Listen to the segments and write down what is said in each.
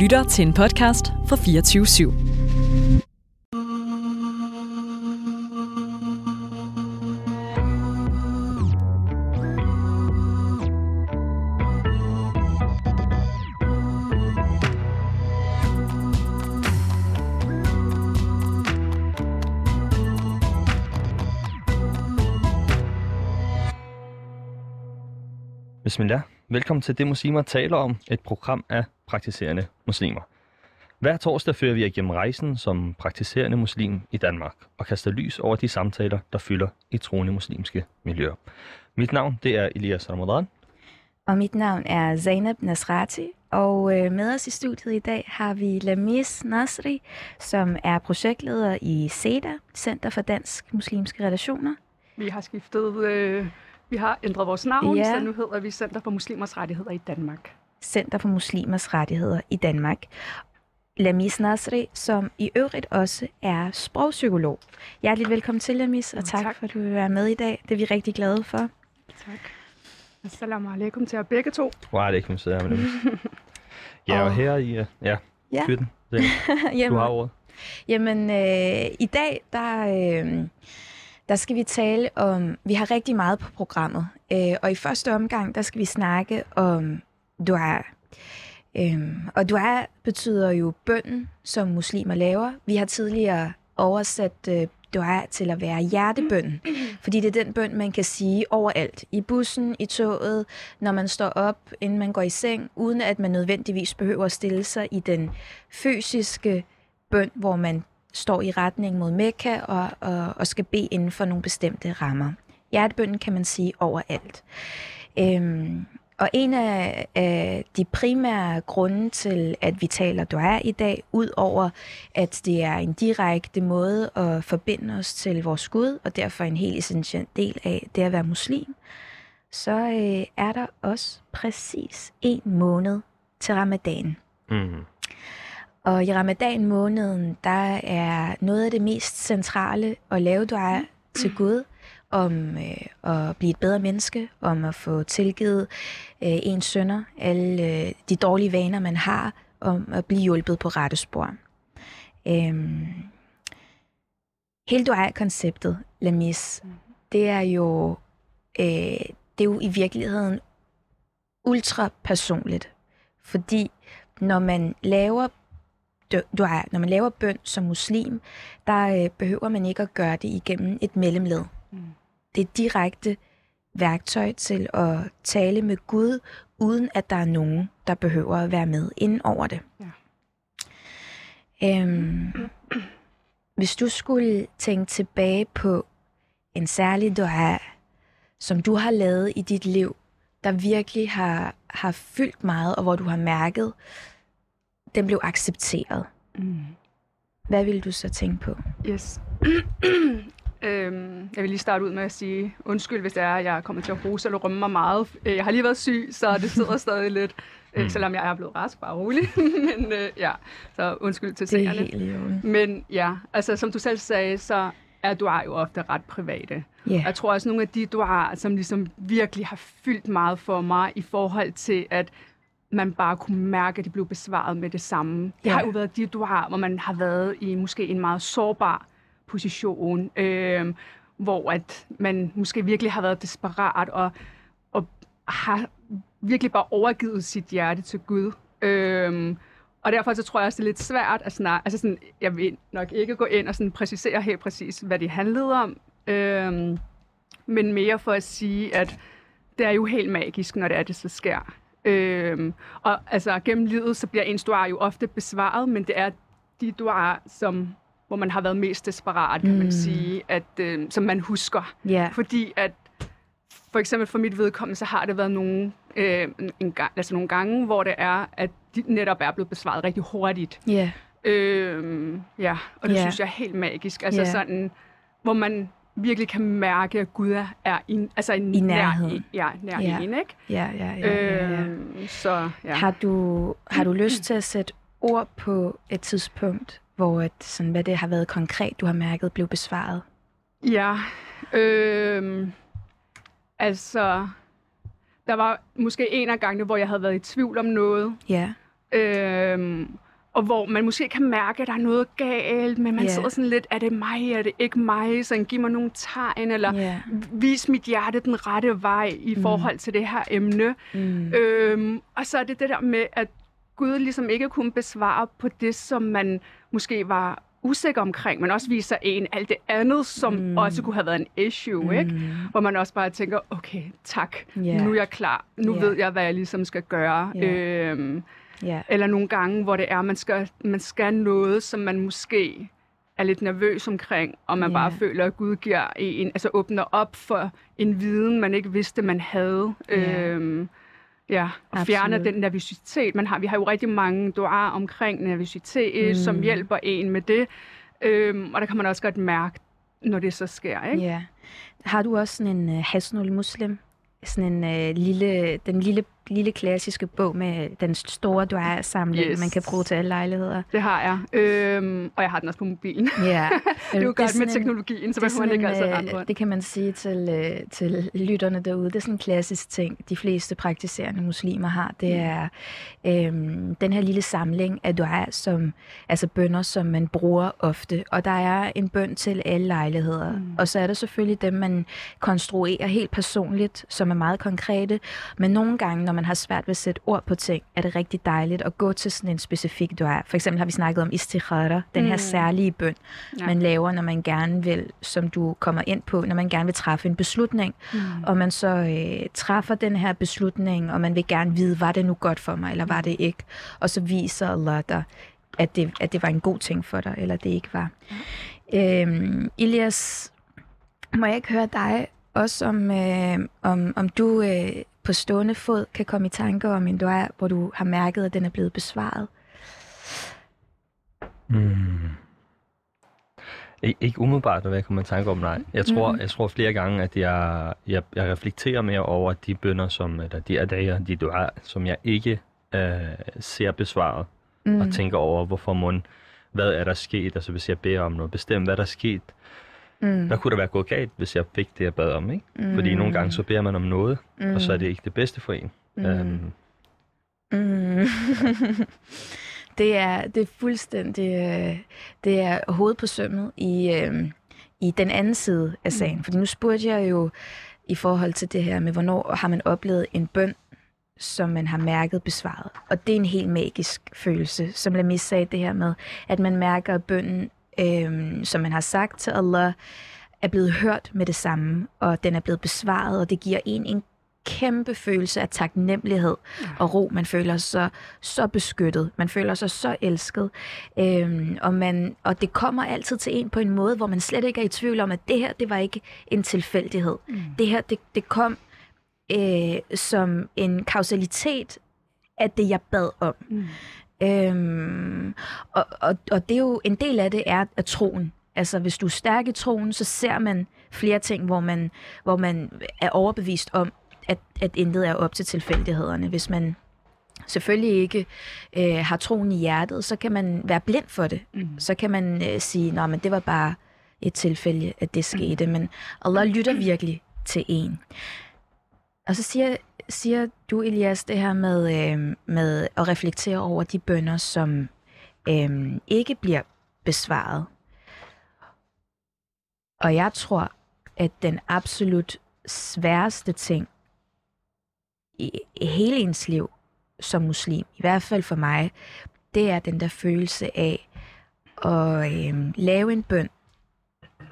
lytter til en podcast fra 24 /7. Bismillah. Velkommen til Det Muslimer taler om, et program af praktiserende muslimer. Hver torsdag fører vi igennem rejsen som praktiserende muslim i Danmark og kaster lys over de samtaler, der fylder i troende muslimske miljøer. Mit navn det er Elias Ramadan. Og mit navn er Zainab Nasrati, og øh, med os i studiet i dag har vi Lamis Nasri, som er projektleder i SEDA, Center for Dansk Muslimske Relationer. Vi har skiftet, øh, vi har ændret vores navn, Ja. så nu hedder vi Center for Muslimers Rettigheder i Danmark. Center for Muslimers Rettigheder i Danmark. Lamis Nasri, som i øvrigt også er sprogpsykolog. Hjertelig velkommen til, Lamis, og tak, tak. for, at du vil være med i dag. Det er vi rigtig glade for. Tak. Assalamu alaikum til jer begge to. Hvor er det ikke, man med dem? Ja, og her i... øh, Ja, Ja. fyr den. Du Jamen, har ordet. Jamen, øh, i dag, der, øh, der skal vi tale om, vi har rigtig meget på programmet, øh, og i første omgang, der skal vi snakke om dua. Øhm, og dua betyder jo bønden, som muslimer laver. Vi har tidligere oversat øh, dua til at være hjertebønden, fordi det er den bøn, man kan sige overalt. I bussen, i toget, når man står op, inden man går i seng, uden at man nødvendigvis behøver at stille sig i den fysiske bøn, hvor man står i retning mod Mekka og, og, og skal bede inden for nogle bestemte rammer. Hjertebønden kan man sige overalt. Øhm, og en af, øh, de primære grunde til, at vi taler dua i dag, ud over at det er en direkte måde at forbinde os til vores Gud, og derfor en helt essentiel del af det at være muslim, så øh, er der også præcis en måned til ramadan. Mm. Og i ramadan måneden, der er noget af det mest centrale at lave dua til Gud, om øh, at blive et bedre menneske, om at få tilgivet øh, ens sønder, alle øh, de dårlige vaner, man har, om at blive hjulpet på rette spor. Øhm, hele dua-konceptet, Lamis, det er jo øh, det er jo i virkeligheden ultra personligt, fordi når man laver dua, når man laver bøn som muslim, der øh, behøver man ikke at gøre det igennem et mellemled. Mm. Det er direkte værktøj til at tale med Gud, uden at der er nogen, der behøver at være med inden over det. Ja. Øhm, hvis du skulle tænke tilbage på en særlig dua, som du har lavet i dit liv, der virkelig har, har fyldt meget, og hvor du har mærket, den blev accepteret. Mm. Hvad vil du så tænke på? Yes. øhm, jeg vil lige starte ud med at sige undskyld, hvis det er, at jeg kommer til at rose eller rømme mig meget. Øh, Jeg har lige været syg, så det sidder stadig lidt, øh, Mm. selvom jeg er blevet rask, bare rolig. Men øh, ja, så undskyld til Det er seerne. helt. Men ja, altså som du selv sagde, så er dua jo ofte ret private. Ja. Jeg tror også, nogle af de duaer, som ligesom virkelig har fyldt meget for mig i forhold til, at man bare kunne mærke, at de blev besvaret med det samme. Det Ja. har jo været de duaer, hvor man har været i måske en meget sårbar position, øh, hvor at man måske virkelig har været desperat og, og har virkelig bare overgivet sit hjerte til Gud. Øh, og derfor så tror jeg også, det er lidt svært at snakke. Altså sådan, jeg vil nok ikke gå ind og sådan præcisere helt præcis, hvad det handlede om. Øhm, men mere for at sige, at det er jo helt magisk, når det er, det så sker. Øhm, og altså gennem livet, så bliver ens duar jo ofte besvaret, men det er de duar, som, hvor man har været mest desperat, kan mm. Man sige, at, øh, som man husker. Ja. Fordi at for eksempel for mit vedkommende, så har det været nogle, øh, en gang, altså nogle gange, hvor det er, at de netop er blevet besvaret rigtig hurtigt. Ja. Øh, ja, og det Ja. synes jeg er helt magisk. Altså Ja. sådan, hvor man virkelig kan mærke, at Gud er- er i, altså en I nær, nærheden. ja, nær Ja. en, ikke? Ja, ja, ja, ja, ja. Øh, så ja. Har du, har du lyst til at sætte ord på et tidspunkt, hvor at, sådan, hvad det har været konkret, du har mærket, blev besvaret? Ja, øh, altså, der var måske en af gangene, hvor jeg havde været i tvivl om noget, Ja. Øhm, og hvor man måske kan mærke, at der er noget galt, men man Ja. sidder sådan lidt, er det mig, er det ikke mig? Så giv mig nogle tegn, eller Ja. vis mit hjerte den rette vej i forhold til det her emne. Mm. Øhm, og så er det det der med, at Gud ligesom ikke kunne besvare på det, som man måske var usikker omkring, men også viser en alt det andet, som Mm. mm. også kunne have været en issue, mm. ikke? Hvor man også bare tænker, okay, tak, Ja. nu er jeg klar. Nu Ja. ved jeg, hvad jeg ligesom skal gøre. Ja. Øhm, Ja. eller nogle gange, hvor det er, man skal, man skal noget, som man måske er lidt nervøs omkring, og man Ja. bare føler, at Gud giver en, altså åbner op for en viden, man ikke vidste, man havde. Ja. Øhm, ja, og fjerner Absolut. den nervøsitet. Man har, vi har jo rigtig mange duaer omkring nervøsitet, mm. som hjælper en med det. Øhm, og der kan man også godt mærke, når det så sker. Ikke? Ja. Har du også sådan en uh, Hasnul Muslim? Sådan en uh, lille, den lille, lille klassiske bog med den store dua-samling, Yes. man kan bruge til alle lejligheder. Det har jeg. Øhm, og jeg har den også på mobilen. Ja. det er jo godt med en- teknologien, så det er behøver man sådan ikke altid øh, rende rundt. Det kan man sige til, øh, til lytterne derude. Det er sådan en klassisk ting, de fleste praktiserende muslimer har. Det Mm. er øhm, den her lille samling af dua, som, altså bønder, som man bruger ofte. Og der er en bøn til alle lejligheder. Mm. Og så er der selvfølgelig dem, man konstruerer helt personligt, som er meget konkrete. Men nogle gange, når man har svært ved at sætte ord på ting, er det rigtig dejligt at gå til sådan en specifik dua. For eksempel har vi snakket om istikhara, den her Mm. særlige bøn, Ja. man laver, når man gerne vil, som du kommer ind på, når man gerne vil træffe en beslutning, Mm. og man så øh, træffer den her beslutning, og man vil gerne vide, var det nu godt for mig, eller var det ikke? Og så viser Allah dig, at det, at det var en god ting for dig, eller det ikke var. Øhm, Elias, må jeg ikke høre dig også om, øh, om, om du øh, på stående fod kan komme i tanke om en dua, hvor du har mærket, at den er blevet besvaret? Mm. Ik- ikke umiddelbart, hvad jeg kommer i tanke om, nej. Jeg tror, Mhm. jeg tror flere gange, at jeg, jeg, jeg reflekterer mere over de bønder, som, eller de adager, de duer, som jeg ikke øh, ser besvaret, mm. og tænker over, hvorfor må hvad er der sket, altså hvis jeg beder om noget bestemt, hvad er der sket, Mm. hvad kunne der være gået galt, hvis jeg fik det, jeg bad om, ikke? Mm. Fordi nogle gange så beder man om noget, mm. og så er det ikke det bedste for en. Mm. Øhm, Mm. det, er, det er fuldstændig øh, det er hovedet på sømmet i, øh, i den anden side af sagen. Mm. Fordi nu spurgte jeg jo i forhold til det her med, hvornår har man oplevet en bøn, som man har mærket besvaret. Og det er en helt magisk følelse, som Lamis sagde det her med, at man mærker, at bønnen, øh, som man har sagt til Allah, er blevet hørt med det samme, og den er blevet besvaret, og det giver en en kæmpe følelse af taknemmelighed og ro. Man føler sig så beskyttet. Man føler sig så elsket. Øhm, og, man, og det kommer altid til en på en måde, hvor man slet ikke er i tvivl om, at det her, det var ikke en tilfældighed. Mm. Det her, det, det kom øh, som en kausalitet af det, jeg bad om. Mm. Øhm, og, og, og det er jo en del af det er at troen. Altså hvis du er stærk i troen, så ser man flere ting, hvor man, hvor man er overbevist om, at, at intet er op til tilfældighederne. Hvis man selvfølgelig ikke øh, har troen i hjertet, så kan man være blind for det. Mm. Så kan man øh, sige, nej, men det var bare et tilfælde, at det skete. Men Allah lytter virkelig til en. Og så siger, siger du, Elias, det her med, øh, med at reflektere over de bønder, som øh, ikke bliver besvaret. Og jeg tror, at den absolut sværeste ting i, hele ens liv som muslim, i hvert fald for mig, det er den der følelse af at øh, lave en bøn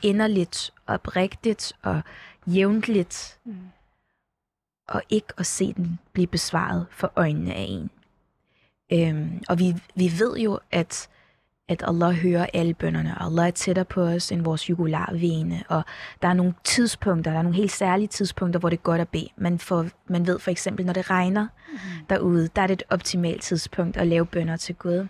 inderligt, oprigtigt og jævnligt, Mm og ikke at se den blive besvaret for øjnene af en. Øhm, og vi, vi ved jo, at, at Allah hører alle bønderne, og Allah er tættere på os end vores jugularvene, og der er nogle tidspunkter, der er nogle helt særlige tidspunkter, hvor det er godt at bede. Man, får, man ved for eksempel, når det regner mm. derude, der er det et optimalt tidspunkt at lave bønder til Gud.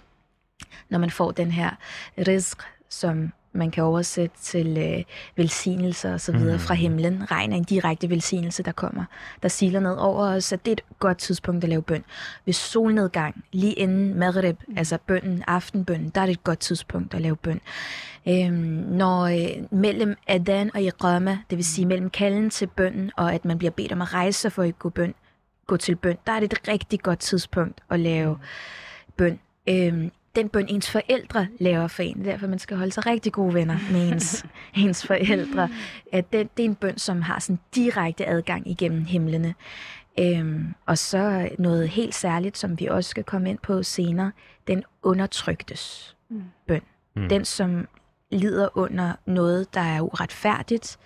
Når man får den her rizq, som man kan oversætte til øh, velsignelser og så videre Mm. fra himlen. Regn er en direkte velsignelse, der kommer, der siler ned over os, så det er et godt tidspunkt at lave bøn. Ved solnedgang, lige inden maghrib, mm. altså bønnen, aftenbønnen, der er det et godt tidspunkt at lave bøn. Øhm, når øh, mellem adan og iqama, det vil sige mellem kalden til bønnen, og at man bliver bedt om at rejse sig for at gå, bøn, gå til bøn, der er det et rigtig godt tidspunkt at lave bøn. Øhm, den bøn, ens forældre laver for en. Er derfor, man skal holde sig rigtig gode venner med ens, ens forældre. At det, det er en bøn, som har sådan direkte adgang igennem himlene. Øhm, og så noget helt særligt, som vi også skal komme ind på senere, den undertryktes Mm. bøn. Mm. Den, som lider under noget, der er uretfærdigt,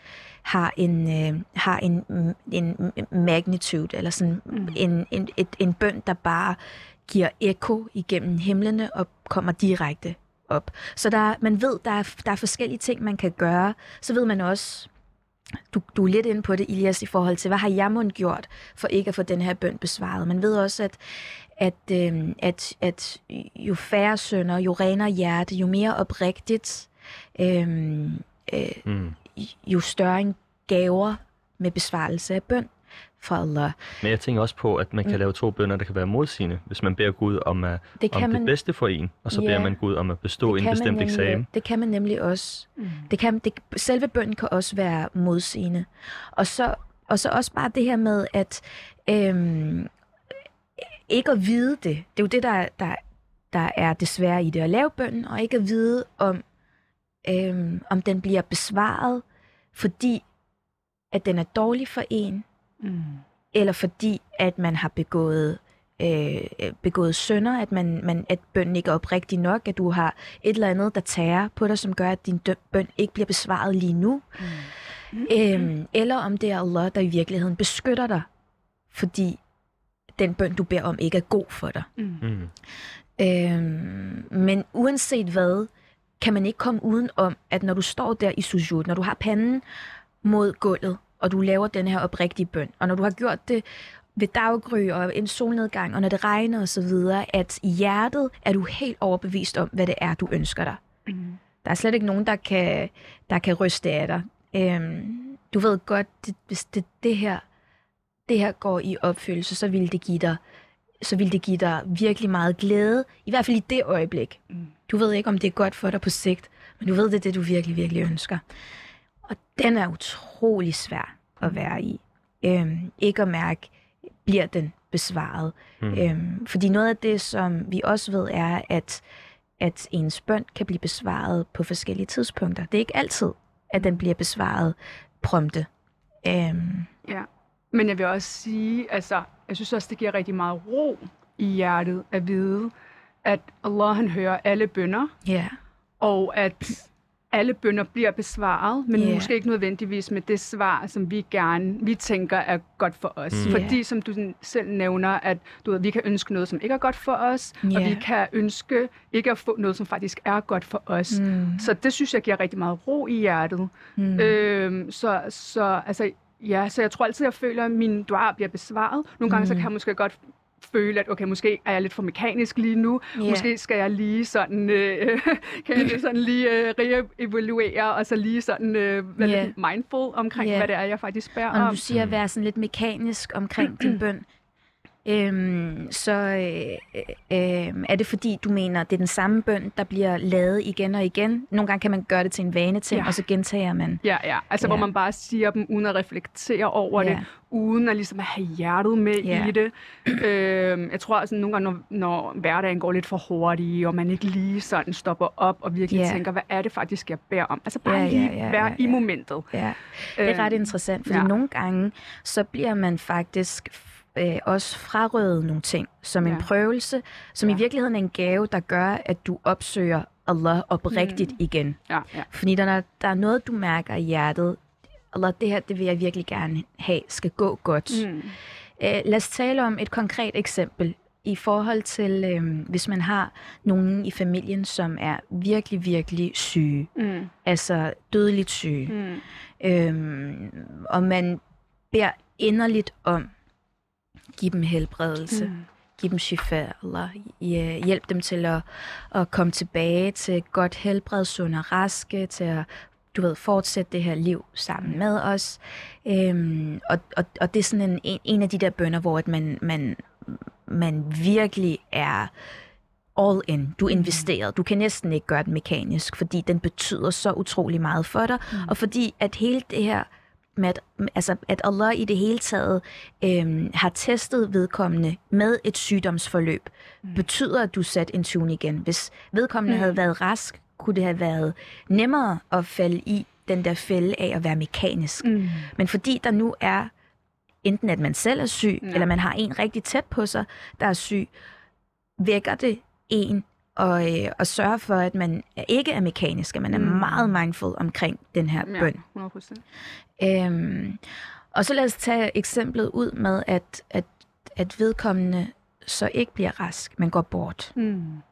har en, øh, har en, en magnitude, eller sådan Mm. en, en, et, en bøn, der bare giver ekko igennem himlene og kommer direkte op. Så der, man ved, der er, der er forskellige ting, man kan gøre. Så ved man også, du, du er lidt inde på det, Ilias, i forhold til, hvad har jeg mund gjort for ikke at få den her bøn besvaret? Man ved også, at, at, øh, at, at jo færre sønder, jo renere hjerte, jo mere oprigtigt, øh, øh, Mm. jo større en gaver med besvarelse af bøn fra Allah. Men jeg tænker også på, at man kan Mm. lave to bønder, der kan være modsigende, hvis man beder Gud om, at, Det om kan det man, bedste for en, og så Ja. beder man Gud om at bestå det en bestemt nemlig, eksamen. Det kan man nemlig også. Mm. Det kan, det, selve bønnen kan også være modsigende. Og så, og så også bare det her med, at øhm, ikke at vide det. Det er jo det, der, der, der er desværre i det at lave bønnen, og ikke at vide, om, øhm, om den bliver besvaret, fordi at den er dårlig for en, Mm. eller fordi at man har begået øh, begået synder, at, man, man, at bønnen ikke er oprigtig nok, at du har et eller andet, der tager på dig, som gør, at din bøn ikke bliver besvaret lige nu. Mm. Øhm, eller om det er Allah, der i virkeligheden beskytter dig, fordi den bøn, du beder om, ikke er god for dig. Mm. Mm. Øhm, men uanset hvad, kan man ikke komme uden om, at når du står der i sujud, når du har panden mod gulvet, og du laver den her oprigtige bøn, og når du har gjort det ved daggry og en solnedgang, og når det regner og så videre, at i hjertet er du helt overbevist om, hvad det er, du ønsker dig. Mm. Der er slet ikke nogen, der kan, der kan ryste af dig. Øhm, du ved godt, det, hvis det, det, her, det her går i opfyldelse, så vil det give dig så vil det give dig virkelig meget glæde, i hvert fald i det øjeblik. Mm. Du ved ikke, om det er godt for dig på sigt, men du ved, det er det, du virkelig, virkelig ønsker. Og den er utrolig svær at være i. Øhm, ikke at mærke, bliver den besvaret. Mm. Øhm, fordi noget af det, som vi også ved, er, at, at ens bøn kan blive besvaret på forskellige tidspunkter. Det er ikke altid, at den bliver besvaret prompte. Øhm, Ja, men jeg vil også sige, altså, jeg synes også, det giver rigtig meget ro i hjertet at vide, at Allah han hører alle bønder, ja, og at alle bønder bliver besvaret, men yeah. måske ikke nødvendigvis med det svar, som vi gerne, vi tænker er godt for os. Mm. Fordi, som du selv nævner, at du ved, vi kan ønske noget, som ikke er godt for os, Ja. og vi kan ønske ikke at få noget, som faktisk er godt for os. Mm. Så det synes jeg giver rigtig meget ro i hjertet. mm, Øhm, så, så, altså, ja, så jeg tror altid, jeg føler, at min dua bliver besvaret. Nogle gange mm. så kan jeg måske godt føle, at okay, måske er jeg lidt for mekanisk lige nu. Ja. Måske skal jeg lige sådan, øh, kan jeg sådan lige øh, reevaluere, og så lige sådan øh, være Ja. lidt mindful omkring, Ja. hvad det er, jeg faktisk Og når om. du siger at være sådan lidt mekanisk omkring din bøn, øhm, så øh, øh, er det fordi, du mener, det er den samme bøn, der bliver lavet igen og igen. Nogle gange kan man gøre det til en vane ting, Ja. og så gentager man. Ja, ja. Altså, Ja. hvor man bare siger dem, uden at reflektere over Ja. det, uden at ligesom have hjertet med Ja. i det. øhm, jeg tror altså nogle gange, når, når hverdagen går lidt for hurtigt, og man ikke lige sådan stopper op og virkelig Ja. tænker, hvad er det faktisk, jeg beder om? Altså bare Ja, ja, lige ja, være ja, i ja. momentet. Ja. Det er ret Øhm, interessant, fordi ja. ja. nogle gange, så bliver man faktisk øh, også frarøvet nogle ting, som en Ja. prøvelse, som Ja. i virkeligheden er en gave, der gør, at du opsøger Allah oprigtigt Mm. igen. Ja, ja. Fordi der, er- der er noget, du mærker i hjertet, Allah, det her, det vil jeg virkelig gerne have, skal gå godt. Mm. Øh, lad os tale om et konkret eksempel i forhold til, øh, hvis man har nogen i familien, som er virkelig, virkelig syge. Mm. Altså dødeligt syge. Mm. Øhm, og man beder inderligt om, giv dem helbredelse, mm. Mm. giv dem shifa, Allah, hjælp dem til at, at komme tilbage til godt helbred, sunde og raske, til at du ved, fortsætte det her liv sammen med os. Øhm, og, og, og det er sådan en, en, en af de der bønder, hvor at man, man, man virkelig er all in. Du er investeret. Du kan næsten ikke gøre den mekanisk, fordi den betyder så utrolig meget for dig. Mm. Og fordi at hele det her med at, altså, at Allah i det hele taget øhm, har testet vedkommende med et sygdomsforløb, mm. betyder, at du satte en tune igen. Hvis vedkommende mm. havde været rask, kunne det have været nemmere at falde i den der fælde af at være mekanisk. Mm. Men fordi der nu er enten at man selv er syg, ja. eller man har en rigtig tæt på sig, der er syg, vækker det en og, øh, og sørge for, at man ikke er mekanisk, at man er mm. meget mindful omkring den her bøn. Ja, 100%. Øhm, og så lad os tage eksemplet ud med, at, at, at vedkommende så ikke bliver rask, men går bort. Mm.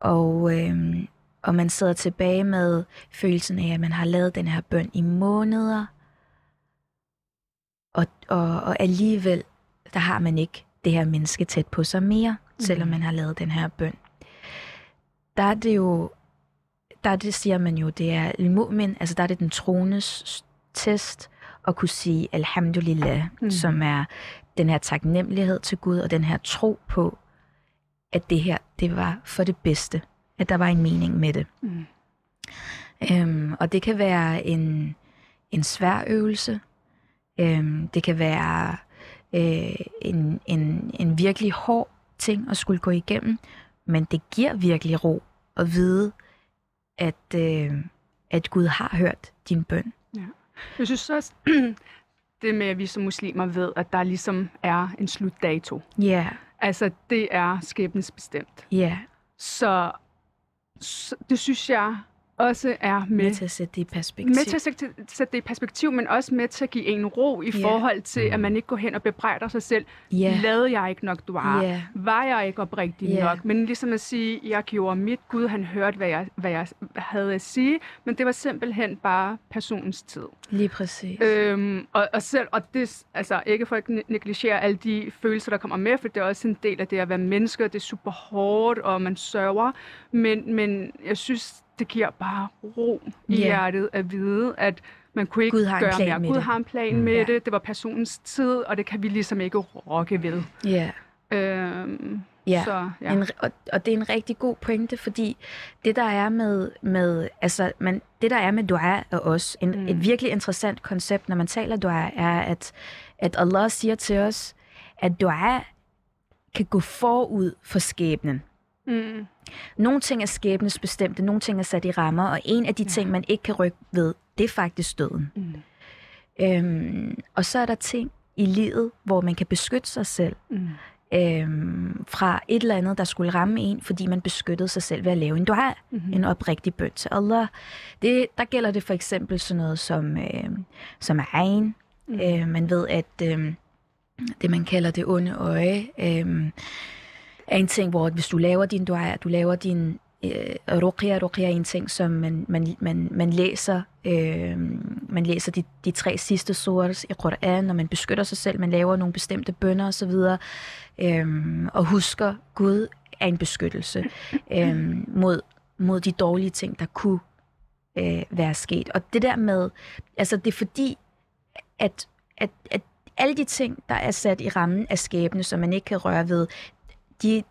Og, øhm, og man sidder tilbage med følelsen af, at man har lavet den her bøn i måneder, og, og, og alligevel, der har man ikke det her menneske tæt på sig mere, mm. Selvom man har lavet den her bøn. Der er det jo, der det siger man jo, det er mu'min, altså der er det den trones test, at kunne sige alhamdulillah, mm. som er den her taknemmelighed til Gud, og den her tro på, at det her, det var for det bedste, at der var en mening med det. Mm. Øhm, og det kan være en, en svær øvelse, øhm, det kan være øh, en, en, en virkelig hård ting at skulle gå igennem, men det giver virkelig ro at vide, at, øh, at Gud har hørt din bøn. Ja. Jeg synes også, det med, at vi som muslimer ved, at der ligesom er en slutdato. Ja. Yeah. Altså, det er skæbnesbestemt. Ja. Yeah. Så, så det synes jeg også er med, med til at sætte det i perspektiv. Med til at sætte, sætte det i perspektiv, men også med til at give en ro i yeah. forhold til, at man ikke går hen og bebrejder sig selv. Yeah. Lavede jeg ikke nok dua? Yeah. Var jeg ikke oprigtig yeah. nok? Men ligesom at sige, jeg gjorde mit. Gud, han hørte, hvad jeg, hvad jeg havde at sige, men det var simpelthen bare personens tid. Lige præcis. Øhm, og, og, selv, og det, altså ikke for at negligere alle de følelser, der kommer med, for det er også en del af det at være menneske, og det er super hårdt, og man sørger. Men, men jeg synes, det giver bare ro i yeah. hjertet at vide, at man kunne ikke Gud har gøre mere. Gud har en plan mm. med ja. det. Det var personens tid, og det kan vi ligesom ikke rokke ved. Ja. Øhm, ja, så, ja. En, og, og det er en rigtig god pointe, fordi det der er med, med altså, man, det der er med dua og os, en, mm. et virkelig interessant koncept, når man taler dua, er, at, at Allah siger til os, at dua kan gå forud for skæbnen. Mm. Nogle ting er skæbnesbestemte, nogle ting er sat i rammer, og en af de ja. ting, man ikke kan rykke ved, det er faktisk døden. Mm. Øhm, og så er der ting i livet, hvor man kan beskytte sig selv mm. øhm, fra et eller andet, der skulle ramme en, fordi man beskyttede sig selv ved at lave en dua, mm-hmm. en oprigtig bøn til Allah. Det, der gælder det for eksempel sådan noget som, øh, som egen. Mm. Øh, man ved, at øh, det, man kalder det onde øje, øh, er en ting, hvor hvis du laver din dua, du laver din øh, ruqya, ruqya er en ting, som man, man, man, man læser, øh, man læser de, de tre sidste surahs i Quran, og man beskytter sig selv, man laver nogle bestemte bønder osv., øh, og husker, Gud er en beskyttelse øh, mod, mod de dårlige ting, der kunne øh, være sket. Og det der med, altså det er fordi, at, at, at alle de ting, der er sat i rammen af skæbne, som man ikke kan røre ved, de,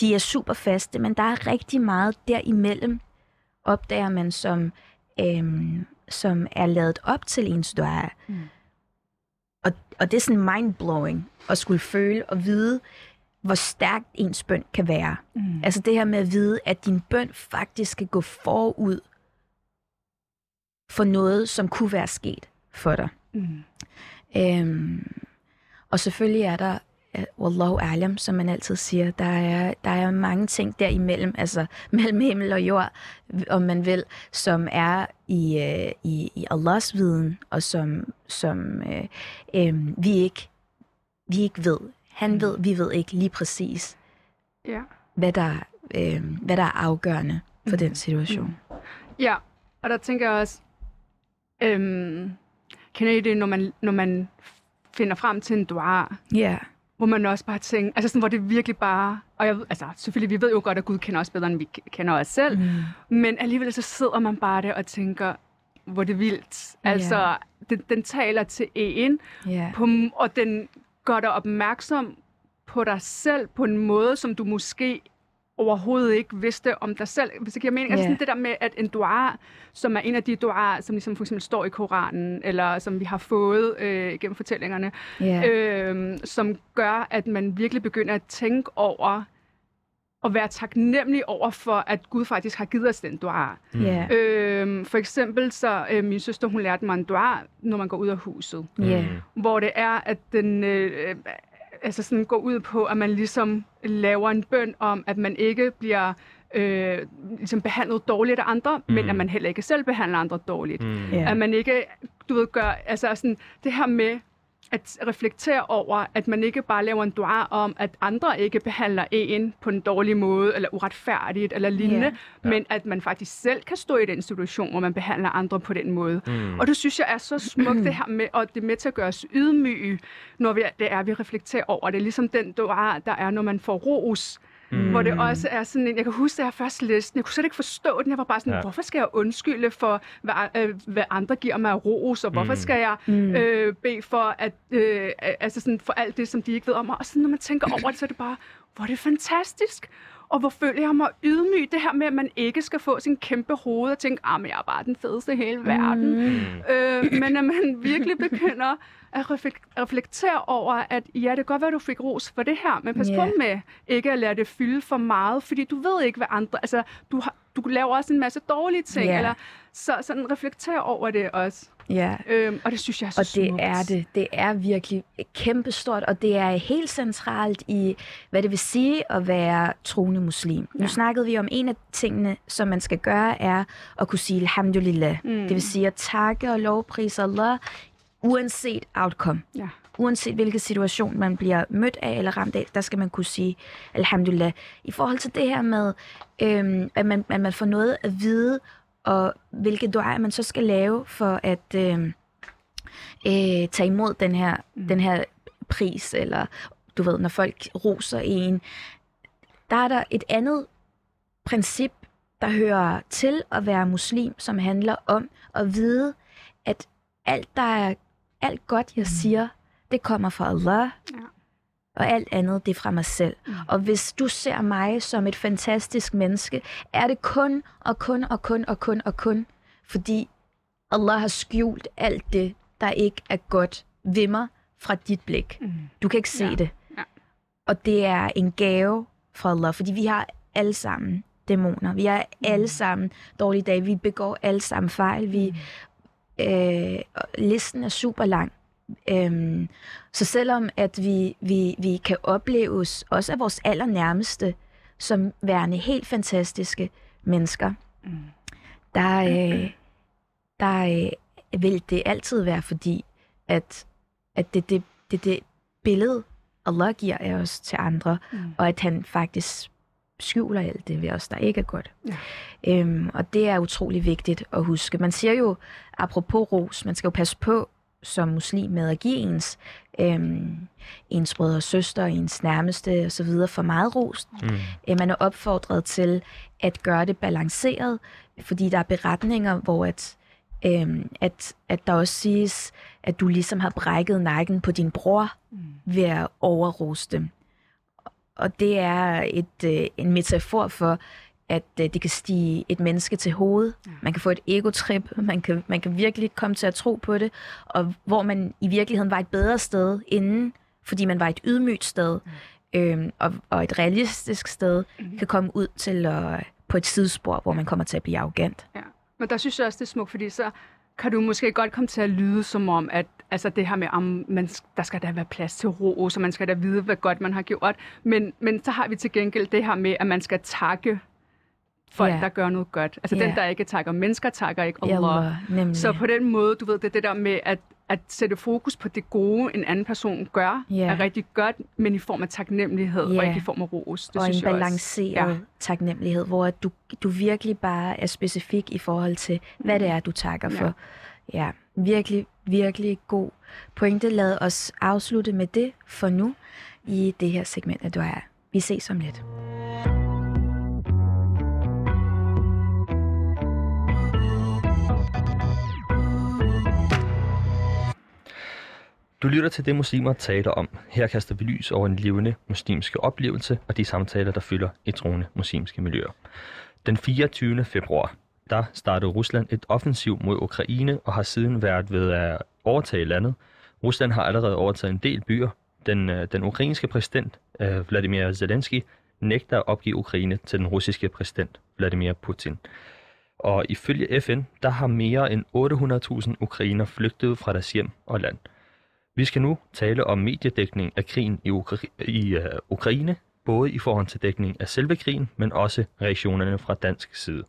de er super faste, men der er rigtig meget derimellem, opdager man, som, øhm, som er lavet op til ens dua. Mm. Og, og det er sådan mindblowing at skulle føle og vide, hvor stærkt ens bøn kan være. Mm. Altså det her med at vide, at din bøn faktisk skal gå forud for noget, som kunne være sket for dig. Mm. Øhm, og selvfølgelig er der Wallahu alam, som man altid siger. Der er, der er mange ting derimellem, altså mellem himmel og jord, om man vil, som er i, øh, i, i Allahs viden, og som, som øh, øh, vi, ikke, vi ikke ved. Han mm. ved, vi ved ikke lige præcis, ja. hvad, der, øh, hvad der er afgørende for mm. den situation. Mm. Ja, og der tænker jeg også, øh, kender I det, når man, når man finder frem til en dua? Ja. Yeah hvor man også bare tænker, altså sådan, hvor det virkelig bare, og jeg, altså selvfølgelig, vi ved jo godt, at Gud kender os bedre, end vi kender os selv, mm. men alligevel så sidder man bare der og tænker, hvor det vildt. Altså, yeah. den, den taler til en, yeah. på, og den gør dig opmærksom på dig selv på en måde, som du måske overhovedet ikke vidste om dig selv. Hvis det giver mening. Yeah. Altså sådan det der med, at en dua, som er en af de duaer, som ligesom for eksempel står i Koranen, eller som vi har fået øh, gennem fortællingerne, Ja. øh, som gør, at man virkelig begynder at tænke over og være taknemmelig over for, at Gud faktisk har givet os den dua. Ja. Øh, for eksempel så, øh, min søster, hun lærte mig en dua, når man går ud af huset. Ja. Hvor det er, at den øh, altså sådan går ud på, at man ligesom laver en bøn om, at man ikke bliver øh, ligesom behandlet dårligt af andre, mm. men at man heller ikke selv behandler andre dårligt. Mm. Ja. At man ikke, du ved, gør, altså sådan, det her med at reflektere over, at man ikke bare laver en dua om, at andre ikke behandler en på en dårlig måde, eller uretfærdigt, eller lignende, Ja. men at man faktisk selv kan stå i den situation, hvor man behandler andre på den måde. Mm. Og det synes jeg er så smukt, det her med, og det er med til at gøre os ydmyge, når vi, det er, vi reflekterer over det. Ligesom den dua, der er, når man får ros, mm. Hvor det også er sådan en, jeg kan huske, da jeg først læste den, jeg kunne slet ikke forstå den. Jeg var bare sådan, Ja. hvorfor skal jeg undskylde for, hvad, øh, hvad andre giver mig af ros, og hvorfor Mm. skal jeg øh, bede for, at, øh, altså sådan, for alt det, som de ikke ved om mig. Og sådan, når man tænker over det, så er det bare, hvor er det fantastisk. Og hvor føler jeg mig ydmyg, det her med, at man ikke skal få sin kæmpe hoved og tænke, ah, men jeg er bare den fedeste i hele verden. Mm. Øh, men at man virkelig begynder at reflek- reflektere over, at ja, det kan godt være, du fik ros for det her, men pas Ja. på med ikke at lade det fylde for meget, fordi du ved ikke, hvad andre... Altså, du, har, du laver også en masse dårlige ting, Ja. eller så sådan reflektere over det også. Ja. Øhm, og det synes jeg er så Og det smukt. er det. Det er virkelig kæmpestort, og det er helt centralt i, hvad det vil sige at være troende muslim. Nu Ja. snakkede vi om en af tingene, som man skal gøre, er at kunne sige alhamdulillah. Mm. Det vil sige at takke og lovprise Allah, uanset outcome. Ja. Uanset hvilken situation man bliver mødt af eller ramt af, der skal man kunne sige alhamdulillah. I forhold til det her med, øhm, at, man, at man får noget at vide, og hvilke duaer man så skal lave for at øhm, øh, tage imod den her, mm. den her pris, eller du ved, når folk roser en. Der er der et andet princip, der hører til at være muslim, som handler om at vide, at alt, der er, alt godt, jeg siger, det kommer fra Allah, Ja. Og alt andet, det er fra mig selv. Mm. Og hvis du ser mig som et fantastisk menneske, er det kun og kun og kun og kun og kun, fordi Allah har skjult alt det, der ikke er godt ved mig fra dit blik. Mm. Du kan ikke se Ja. det. Ja. Og det er en gave fra Allah, fordi vi har alle sammen dæmoner. Vi har alle sammen dårlige dage. Vi begår alle sammen fejl. Vi, øh, og listen er super lang. Øhm, så selvom at vi, vi, vi kan opleves, også af vores allernærmeste, som værende helt fantastiske mennesker, Mm. der, øh, der øh, vil det altid være fordi, at, at det, det, det, det billede, Allah giver af os til andre, Mm. og at han faktisk skjuler alt det ved os, der ikke er godt. Ja. Øhm, og det er utrolig vigtigt at huske. Man siger jo, apropos ros, man skal jo passe på som muslim med at give ens, øhm, ens brødre og søster, ens nærmeste osv. for meget ros. Mm. Øh, Man er opfordret til at gøre det balanceret, fordi der er beretninger, hvor at, øhm, at, at der også siges, at du ligesom har brækket nakken på din bror Mm. ved at overrose dem. Og det er et, øh, en metafor for, at øh, det kan stige et menneske til hovedet. Ja. Man kan få et egotrip, man kan, man kan virkelig komme til at tro på det, og hvor man i virkeligheden var et bedre sted inden, fordi man var et ydmygt sted, øhm, og, og et realistisk sted, Mhm. kan komme ud til at, på et sidespor, hvor man kommer til at blive arrogant. Ja. Men der synes jeg også, det er smukt, fordi så kan du måske godt komme til at lyde som om, at altså det her med, om man, der skal der være plads til ro, så man skal da vide, hvad godt man har gjort. Men, men så har vi til gengæld det her med, at man skal takke folk, Ja. der gør noget godt. Altså Ja. den, der ikke takker mennesker, takker ikke Allah. Allah. Så på den måde, du ved, det det der med at, at sætte fokus på det gode, en anden person gør, Ja. er rigtig godt, men i form af taknemmelighed, Ja. og ikke i form af ros. Det og synes en jeg også. balanceret ja. taknemmelighed, hvor at du, du virkelig bare er specifik i forhold til, hvad det er, du takker Ja. for. Ja, virkelig, virkelig god pointe. Lad os afslutte med det for nu i det her segment af Du er. Vi ses om lidt. Du lytter til det, muslimer taler om. Her kaster vi lys over en levende muslimske oplevelse og de samtaler, der fylder i troende muslimske miljøer. Den 24. februar, der startede Rusland et offensiv mod Ukraine og har siden været ved at overtage landet. Rusland har allerede overtaget en del byer. Den, øh, den ukrainske præsident, øh, Vladimir Zelensky, nægter at opgive Ukraine til den russiske præsident, Vladimir Putin. Og ifølge FN, der har mere end 800.000 ukrainer flygtet fra deres hjem og land. Vi skal nu tale om mediedækning af krigen i, Ukra- i uh, Ukraine, både i forhold til dækning af selve krigen, men også reaktionerne fra dansk side.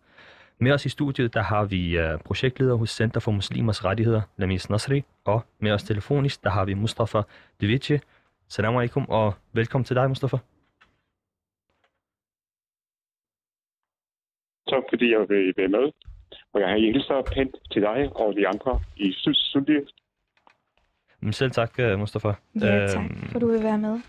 Med os i studiet, der har vi uh, projektleder hos Center for Muslimers Rettigheder, Lamis Nasri, og med os telefonisk, der har vi Mustafa Devici. Salam alaikum, og velkommen til dig, Mustafa. Tak fordi jeg vil være med. Og jeg har hilser pænt til dig og de andre i studiet. Men selv tak, øh, Mustafa. Ja, tak for du vil være med.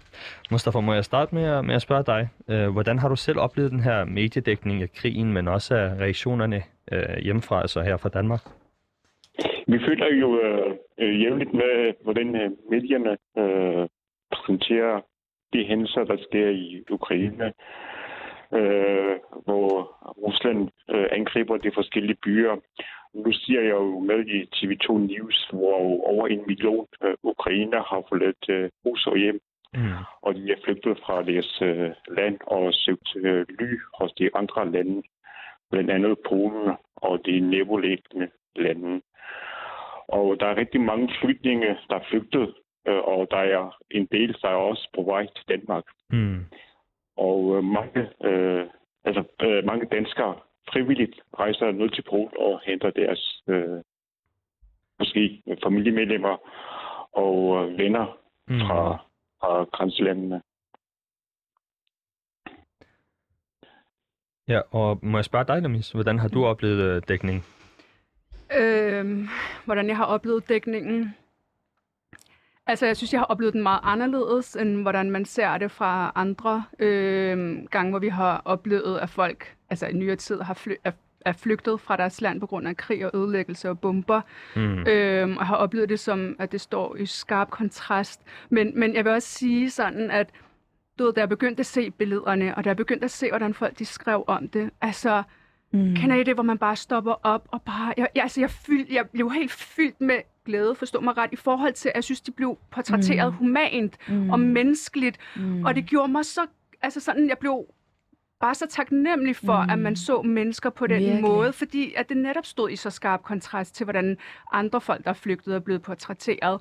Mustafa, må jeg starte med at, med at spørge dig, øh, hvordan har du selv oplevet den her mediedækning af krigen, men også af reaktionerne øh, hjemmefra, altså her fra Danmark? Vi føler jo øh, jævnligt med, hvordan medierne øh, præsenterer de hændelser, der sker i Ukraine, øh, hvor Rusland øh, angriber de forskellige byer. Nu siger jeg jo med i TV2 News, hvor over en million øh, ukrainer har forladt øh, hus og hjem, Mm. og de er flygtet fra deres øh, land og søgt øh, ly hos de andre lande, blandt andet Polen og de nabolæggende lande. Og der er rigtig mange flygtninge, der er flygtet, øh, og der er en del, der er også på vej til Danmark. Mm. Og øh, mange, øh, altså, øh, mange danskere frivilligt rejser ned til Polen og henter deres øh, måske familiemedlemmer og øh, venner Mm. fra, fra grænselandene. Ja, og må jeg spørge dig, Lamis, hvordan har du oplevet øh, dækning? Øhm, hvordan jeg har oplevet dækningen. Altså, jeg synes, jeg har oplevet den meget anderledes, end hvordan man ser det fra andre øhm, gange, hvor vi har oplevet, at folk altså i nyere tid har fly- er, er flygtet fra deres land på grund af krig og ødelæggelse og bomber. Mm. Øhm, og har oplevet det som, at det står i skarp kontrast. Men, men jeg vil også sige sådan, at du ved, da jeg begyndte at se billederne, og da jeg begyndte at se, hvordan folk de skrev om det, altså, Mm. Kender I det, hvor man bare stopper op og bare... Jeg, jeg, altså, jeg, fyld, jeg blev helt fyldt med glæde, forstå mig ret, i forhold til, at jeg synes, de blev portrætteret Mm. humant Mm. og menneskeligt. Mm. Og det gjorde mig så... Altså sådan, jeg blev bare så taknemmelig for, Mm. at man så mennesker på den Virkelig. måde, fordi at det netop stod i så skarp kontrast til, hvordan andre folk, der er flygtet, er blevet portrætteret.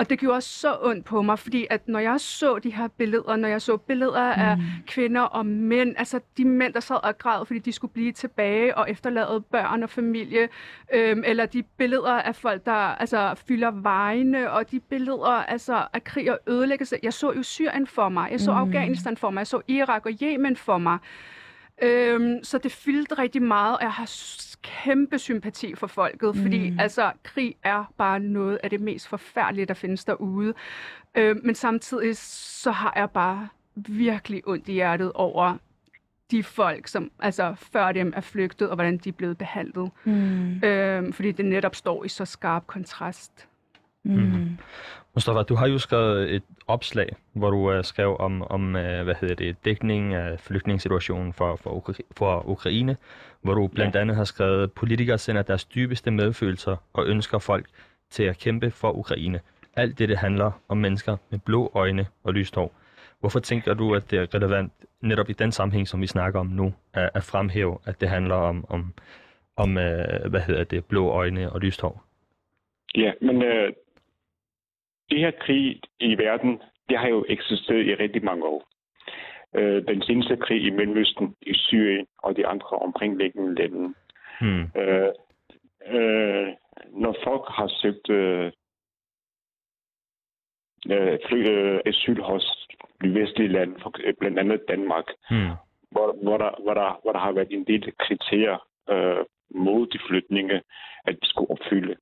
Og det gjorde så ondt på mig, fordi at når jeg så de her billeder, når jeg så billeder mm. af kvinder og mænd, altså de mænd, der sad og græd, fordi de skulle blive tilbage og efterlade børn og familie, øhm, eller de billeder af folk, der altså, fylder vejene, og de billeder altså, af krig og ødelæggelse. Jeg så jo Syrien for mig, jeg så Mm. Afghanistan for mig, jeg så Irak og Yemen for mig. Øhm, så det fyldte rigtig meget, og jeg har kæmpe sympati for folket, fordi Mm. altså, krig er bare noget af det mest forfærdelige, der findes derude. Øhm, men samtidig så har jeg bare virkelig ondt i hjertet over de folk, som altså før dem er flygtet, og hvordan de er blevet behandlet. Mm. Øhm, fordi det netop står i så skarp kontrast. Mm. Mustafa, du har jo skrevet et opslag, hvor du uh, skrev om, om uh, hvad hedder det, dækning af flygtningssituationen for, for, Ukra- for Ukraine, hvor du blandt andet har skrevet, politikere sender deres dybeste medfølelser og ønsker folk til at kæmpe for Ukraine. Alt det, det handler om mennesker med blå øjne og lyst hår. Hvorfor tænker du, at det er relevant netop i den sammenhæng, som vi snakker om nu, at, at fremhæve, at det handler om, om, om uh, hvad hedder det, blå øjne og lyst hår? Ja, men øh, det her krig i verden, det har jo eksisteret i rigtig mange år. Øh, den seneste krig i Mellemøsten, i Syrien og de andre omkringliggende lande. Hmm. Øh, øh, når folk har søgt øh, øh, fly, øh, asyl hos de vestlige lande, for, øh, blandt andet Danmark, Hmm. hvor, hvor, der, hvor, der, hvor der har været en del kriterier øh, mod de flygtninge, at de skulle opfylde.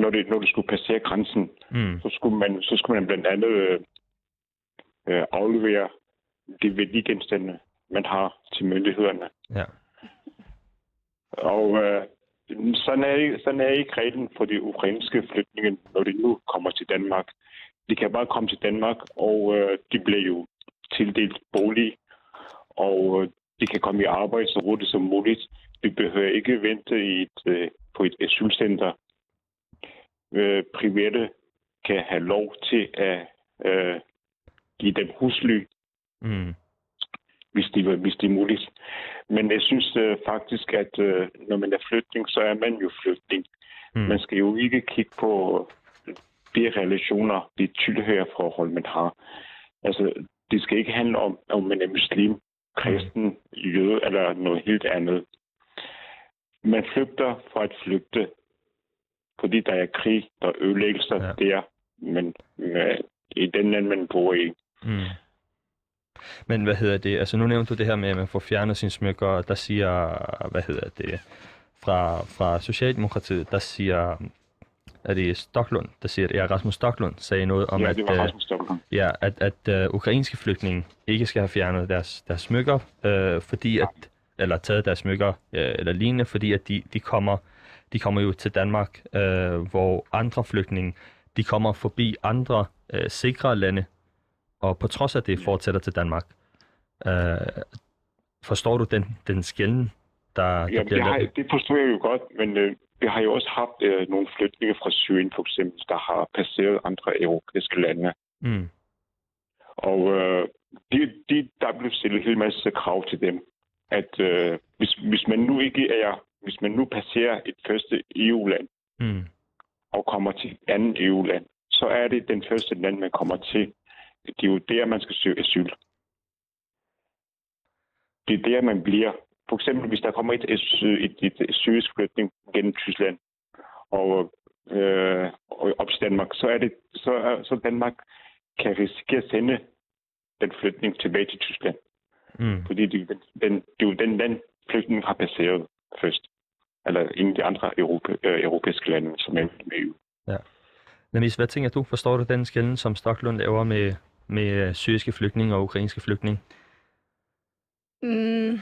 Når det, når det skulle passere grænsen, Hmm. så skulle man, så skulle man blandt andet øh, øh, aflevere de værdigenstande, man har til myndighederne. Ja. Og øh, sådan, er, sådan er ikke reglen for de ukrainske flygtninge, når de nu kommer til Danmark. de kan bare komme til Danmark, og øh, de bliver jo tildelt bolig, og øh, de kan komme i arbejde så hurtigt som muligt. Vi behøver ikke vente i et, øh, på et asylcenter. Øh, private kan have lov til at øh, give dem husly, Mm. hvis det, hvis det er muligt. Men jeg synes øh, faktisk, at øh, når man er flygtning, så er man jo flygtning. Mm. Man skal jo ikke kigge på de relationer, de tilhørerforhold, man har. Altså, det skal ikke handle om, om man er muslim, kristen, jøde eller noget helt andet. Man flygter for at flygte, fordi der er krig, der er ødelæggelser Ja. der, men med, i den land, man bor i. Mm. Men hvad hedder det? Altså nu nævnte du det her med, at man får fjernet sine smykker, og der siger, hvad hedder det, fra, fra Socialdemokratiet, der siger, er det Stoklund, der siger, at ja, Rasmus Stoklund sagde noget om, ja, at, det var øh, Rasmus Stockholm. ja, at, at uh, ukrainske flygtninge ikke skal have fjernet deres, deres smykker, øh, fordi at, eller taget deres smykker øh, eller lignende, fordi at de, de kommer de kommer jo til Danmark, øh, hvor andre flygtninge, de kommer forbi andre øh, sikre lande, og på trods af det fortsætter til Danmark. Øh, forstår du den, den skælden, der, der Ja, bliver det, har, det forstår jeg jo godt, men øh, vi har jo også haft øh, nogle flygtninge fra Syrien, for eksempel, der har passeret andre europæiske lande. Mm, Og øh, de, de, der blev stillet en hel masse krav til dem. At øh, hvis, hvis man nu ikke er, hvis man nu passerer et første EU-land mm, og kommer til et andet EU-land, så er det den første land, man kommer til. Det er jo der, man skal søge asyl. Det er der, man bliver. For eksempel, hvis der kommer et, et, et, et syrisk flytning gennem Tyskland og, øh, og op til Danmark, så er det så, er- så Danmark kan risikere at sende den flytning tilbage til Tyskland. mm. Fordi det, den, den, det er jo den land, flygtningen har passeret først. Eller en af de andre Europa, øh, europæiske lande, som er med i EU. Lamis, hvad tænker du? Forstår du den skælden, som Stoklund laver med, med øh, syriske flygtninge og ukrainske flygtninge? Mm,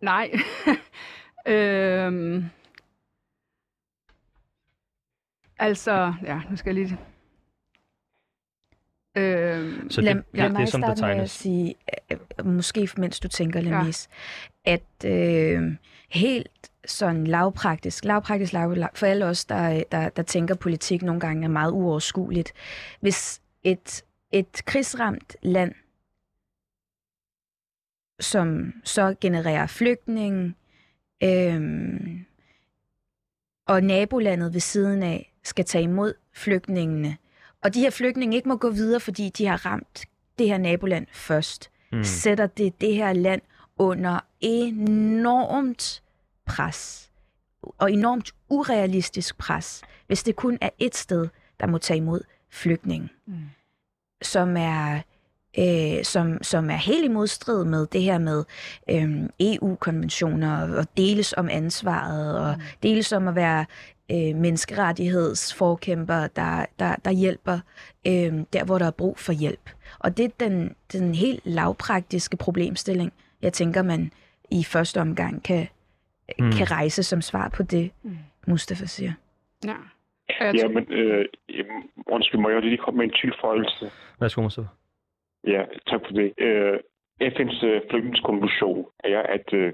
nej. øhm, altså, ja, nu skal jeg lige... Øhm, Så lad, det, lad det, mig det, som der starte med at tegnes. sige, øh, måske mens du tænker, Lamis, ja. at øh, helt sådan lavpraktisk, lavpraktisk lav, lav, for alle os, der, der, der tænker politik nogle gange er meget uoverskueligt. Hvis et, et krigsramt land, som så genererer flygtninge, øh, og nabolandet ved siden af skal tage imod flygtningene, og de her flygtninge ikke må gå videre, fordi de har ramt det her naboland først, Mm, sætter det det her land under enormt pres. Og enormt urealistisk pres, hvis det kun er et sted, der må tage imod flygtninge. Mm. Som er øh, som, som er helt i modstrid med det her med øh, EU-konventioner og deles om ansvaret og Mm. deles om at være øh, menneskerettighedsforkæmper, der, der, der hjælper øh, der, hvor der er brug for hjælp. Og det er den, den helt lavpraktiske problemstilling, jeg tænker, man i første omgang kan, Mm. kan rejse som svar på det, Mm. Mustafa siger. ja. Ja, men øh, undskyld, må jeg lige komme med en tilføjelse? Værsgo, Mustafa. Ja, tak for det. Øh, FN's øh, flygtningskonvention er, at øh,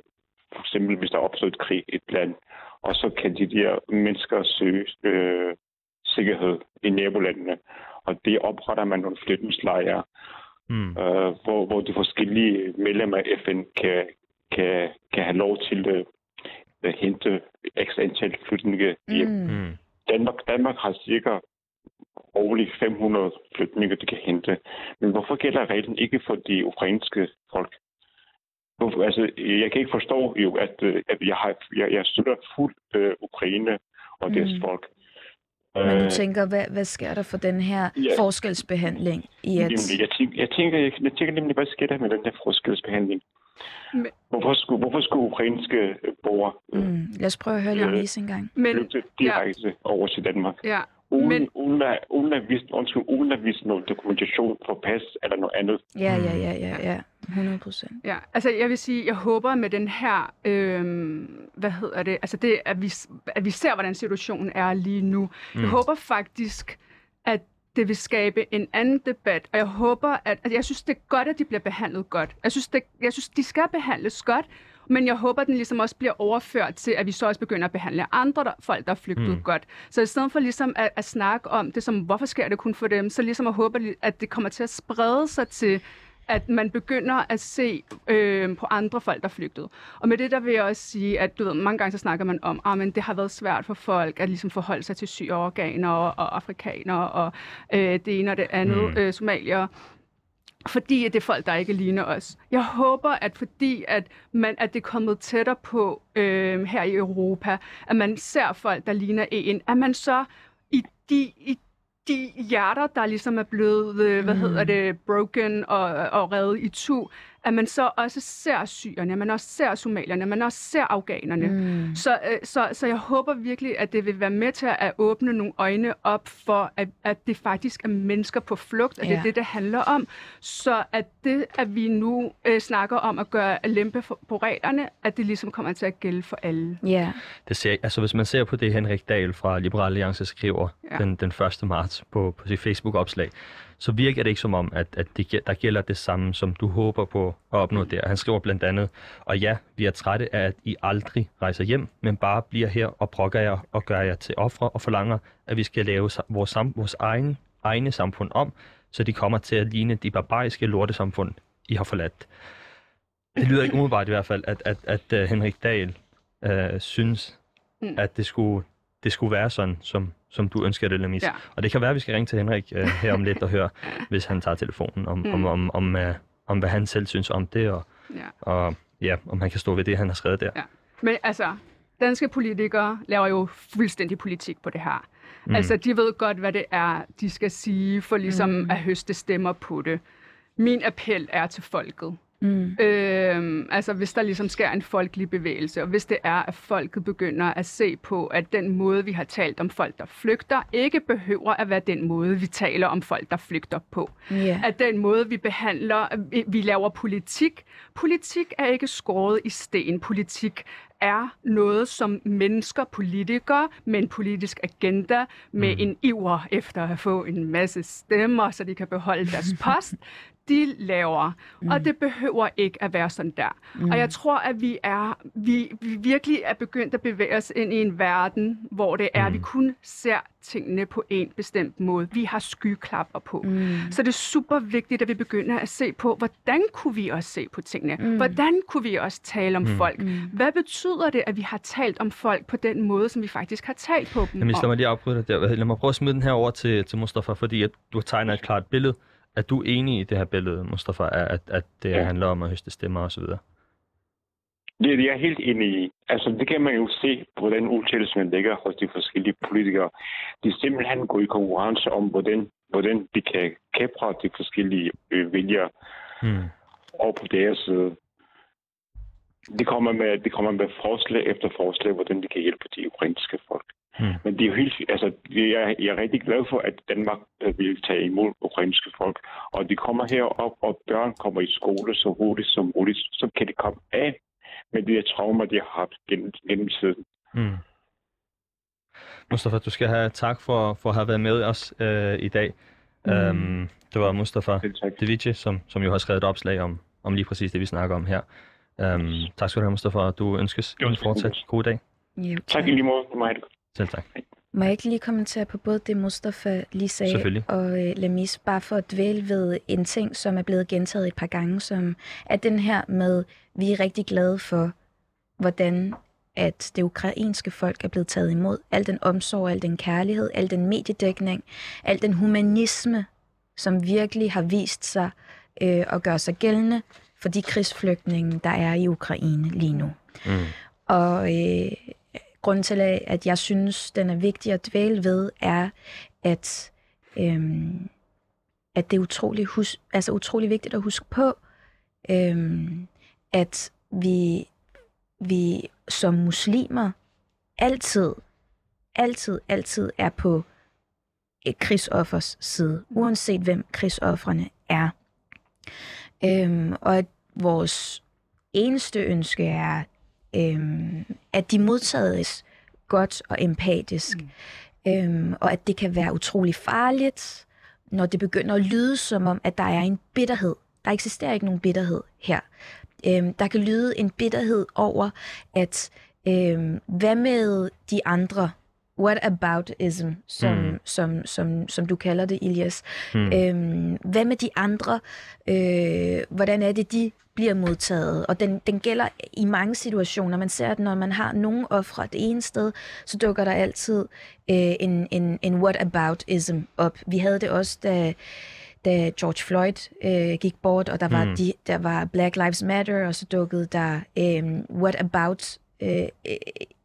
for eksempel hvis der er opstået et krig i et land, og så kan de der mennesker søge øh, sikkerhed i nabolandene. Og det opretter man nogle flygtningslejre, Mm, øh, hvor, hvor de forskellige medlemmer af FN kan, kan, kan have lov til øh, at hente ekstra antal flygtninge hjem. Mm, Danmark, Danmark har cirka årligt 500 flygtninge, de kan hente. Men hvorfor gælder reglen ikke for de ukrainske folk? Altså, jeg kan ikke forstå jo, at, øh, at jeg, har, jeg, jeg støtter fuldt øh, Ukraine og deres Mm. folk. Men Øh, du tænker, hvad, hvad sker der for den her Ja. forskelsbehandling i at... Jamen, jeg, tænker, jeg, tænker, jeg, jeg tænker nemlig, hvad sker der med den her forskelsbehandling? Men- Hvorfor skulle, hvorfor skulle ukrainske øh, borgere øh, Mm. Lad os prøve at høre Ja. Lamis en gang. Men, direkte over til Danmark? ja, Uden, Men- uden, at, uden, at vise, undskyld, uden at vise noget dokumentation for pas eller noget andet. Ja, ja, ja, ja, ja. 100 procent. Ja, altså jeg vil sige, jeg håber med den her, øhm, hvad hedder det, altså det, at vi, at vi ser, hvordan situationen er lige nu. Mm. Jeg håber faktisk, at det vil skabe en anden debat, og jeg håber, at, at jeg synes, det er godt, at de bliver behandlet godt. Jeg synes, det, jeg synes, de skal behandles godt, men jeg håber, at den ligesom også bliver overført til, at vi så også begynder at behandle andre der, folk, der er flygtet mm. godt. Så i stedet for ligesom at, at snakke om det som, hvorfor sker det kun for dem, så ligesom at håbe, at det kommer til at sprede sig til at man begynder at se øh, på andre folk, der flygtede. Og med det der vil jeg også sige, at du ved, mange gange så snakker man om, at ah, det har været svært for folk at ligesom forholde sig til syreorganer og afrikanere og øh, det ene og det andet, mm. øh, somalier fordi det er folk, der ikke ligner os. Jeg håber, at fordi at, man, at det er kommet tættere på øh, her i Europa, at man ser folk, der ligner en, at man så i de, i de hjerter, der ligesom er blevet, øh, hvad mm. hedder det, broken og, og reddet i tu, at man så også ser syrerne, at man også ser somalierne, at man også ser afghanerne. Mm. Så, øh, så, så jeg håber virkelig, at det vil være med til at åbne nogle øjne op for, at, at det faktisk er mennesker på flugt, og ja. det er det, det handler om. Så at det, at vi nu øh, snakker om at gøre at lempe for, på reglerne, at det ligesom kommer til at gælde for alle. Ja. Det ser, altså hvis man ser på det, Henrik Dahl fra Liberal Alliance skriver ja. den, den 1. marts på, på sit Facebook-opslag, så virker det ikke som om, at, at det, der gælder det samme, som du håber på at opnå der. Han skriver blandt andet, og ja, vi er trætte af, at I aldrig rejser hjem, men bare bliver her og brokker jer og gør jer til ofre og forlanger, at vi skal lave vores, vores egen, egne samfund om, så de kommer til at ligne de barbariske lortesamfund, I har forladt. Det lyder ikke umiddelbart i hvert fald, at, at, at, at Henrik Dahl uh, synes, mm. at det skulle, det skulle være sådan, som, som du ønsker det, Lamis. Ja. Og det kan være, at vi skal ringe til Henrik uh, her om lidt og høre, hvis han tager telefonen, om, mm. om, om, om, uh, om hvad han selv synes om det, og, ja. og ja, om han kan stå ved det, han har skrevet der. Ja. Men altså, danske politikere laver jo fuldstændig politik på det her. Mm. Altså, de ved godt, hvad det er, de skal sige, for ligesom mm. at høste stemmer på det. Min appel er til folket. Mm. Øhm, altså hvis der ligesom sker en folkelig bevægelse, og hvis det er, at folket begynder at se på, at den måde, vi har talt om folk, der flygter, ikke behøver at være den måde, vi taler om folk, der flygter på. Yeah. At den måde, vi behandler, vi, vi laver politik. Politik er ikke skåret i sten. Politik er noget, som mennesker, politikere med en politisk agenda, med mm. en iver efter at få en masse stemmer, så de kan beholde deres post, de laver. Mm. Og det behøver ikke at være sådan der. Mm. Og jeg tror, at vi er vi, vi virkelig er begyndt at bevæge os ind i en verden, hvor det er, mm. vi kun ser tingene på en bestemt måde. Vi har skyklapper på. Mm. Så det er super vigtigt, at vi begynder at se på, hvordan kunne vi også se på tingene? Mm. Hvordan kunne vi også tale om mm. folk? Mm. Hvad betyder det, at vi har talt om folk på den måde, som vi faktisk har talt på dem? Jamen, lad mig lige afbryde dig der. Lad mig prøve at smide den her over til, til Mustafa, fordi at du tegner et klart billede er du enig i det her billede, Mustafa, at, at det ja. handler om at høste stemmer osv.? Det er jeg helt enig i. Altså, det kan man jo se på den udtalelse, man lægger hos de forskellige politikere. De simpelthen går i konkurrence om, hvordan, hvordan de kan kapre de forskellige øh, vælgere hmm. over på deres side. De kommer, med, de kommer med forslag efter forslag, hvordan de kan hjælpe de ukrainske folk. Mm. Men det er jo helt, altså, jeg, jeg er rigtig glad for, at Danmark øh, vil tage imod ukrainske folk. Og de kommer herop, og børn kommer i skole så hurtigt som muligt, så kan de komme af med de her traumer, de har haft gennem, gennem tiden. Mm. Mustafa, du skal have tak for, for at have været med os øh, i dag. Mm. Um, det var Mustafa Devici, som, som jo har skrevet et opslag om, om lige præcis det, vi snakker om her. Um, tak skal du have, Mustafa, du ønskes en fortsat god dag. Jo, tak. tak i lige måde. Du må have det selv tak. Må jeg ikke lige kommentere på både det, Mustafa lige sagde, og uh, Lamis, bare for at dvæle ved en ting, som er blevet gentaget et par gange, som er den her med, vi er rigtig glade for, hvordan at det ukrainske folk er blevet taget imod. Al den omsorg, al den kærlighed, al den mediedækning, al den humanisme, som virkelig har vist sig øh, at gøre sig gældende for de krigsflygtninge, der er i Ukraine lige nu. Mm. Og øh, grunden til, at jeg synes, den er vigtig at dvæle ved, er, at, øhm, at det er utrolig, hus- altså utrolig vigtigt at huske på, øhm, at vi, vi som muslimer altid, altid, altid er på et krigsoffers side, uanset hvem krigsofferne er. Øhm, og at vores eneste ønske er, øhm, at de modtages godt og empatisk. Mm. Øhm, og at det kan være utrolig farligt, når det begynder at lyde som om, at der er en bitterhed. Der eksisterer ikke nogen bitterhed her. Øhm, der kan lyde en bitterhed over, at øhm, hvad med de andre? What aboutism, som, Mm. som, som, som du kalder det, Ilias. Mm. Øhm, hvad med de andre? Øh, hvordan er det, de bliver modtaget? Og den, den gælder i mange situationer. Man ser, at når man har nogen ofre det ene sted, så dukker der altid øh, en, en, en what aboutism op. Vi havde det også, da, da George Floyd øh, gik bort, og der var, mm. de, der var Black Lives Matter, og så dukkede der øh, what about øh, øh,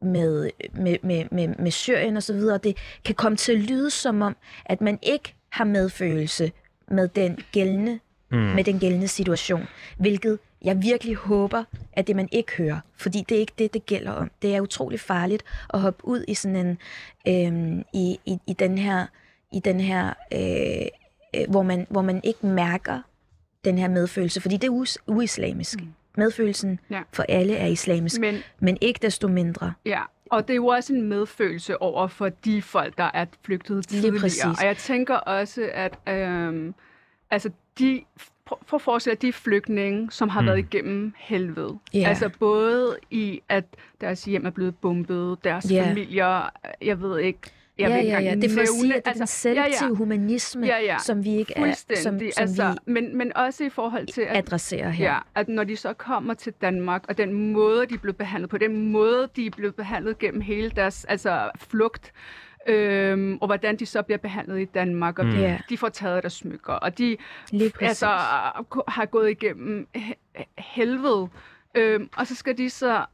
med, med, med, med, med Syrien og så videre. Det kan komme til at lyde som om, at man ikke har medfølelse med den gældende, Mm. med den gældende situation, hvilket jeg virkelig håber, at det man ikke hører, fordi det er ikke det, det gælder om. Det er utrolig farligt at hoppe ud i sådan en, øhm, i, i, i den her, i den her øh, øh, hvor, man, hvor man ikke mærker den her medfølelse, fordi det er us, uislamisk. Mm. Medfølelsen Ja. for alle er islamisk, men, Men ikke desto mindre. Ja, og det er jo også en medfølelse over for de folk, der er flygtet tidligere. præcis. Og jeg tænker også, at øhm, altså de, prøv at forestille de flygtninge, som har Mm. været igennem helvede. Ja. Altså både i, at deres hjem er blevet bombet, deres Ja. familier, jeg ved ikke, jeg ja, ja, ja. Det er for at sige, at det er den altså, ja, selektive ja. humanisme, Ja, ja. som vi ikke er, som, Fuldstændig. som altså, vi men, men også i forhold til, at adresserer her. Ja, at når de så kommer til Danmark, og den måde, de blev behandlet på, den måde, de blev behandlet gennem hele deres altså, flugt, øhm, og hvordan de så bliver behandlet i Danmark, og Mm. de, de får taget deres smykker, og de altså, har gået igennem he- helvede, øhm, og så skal de så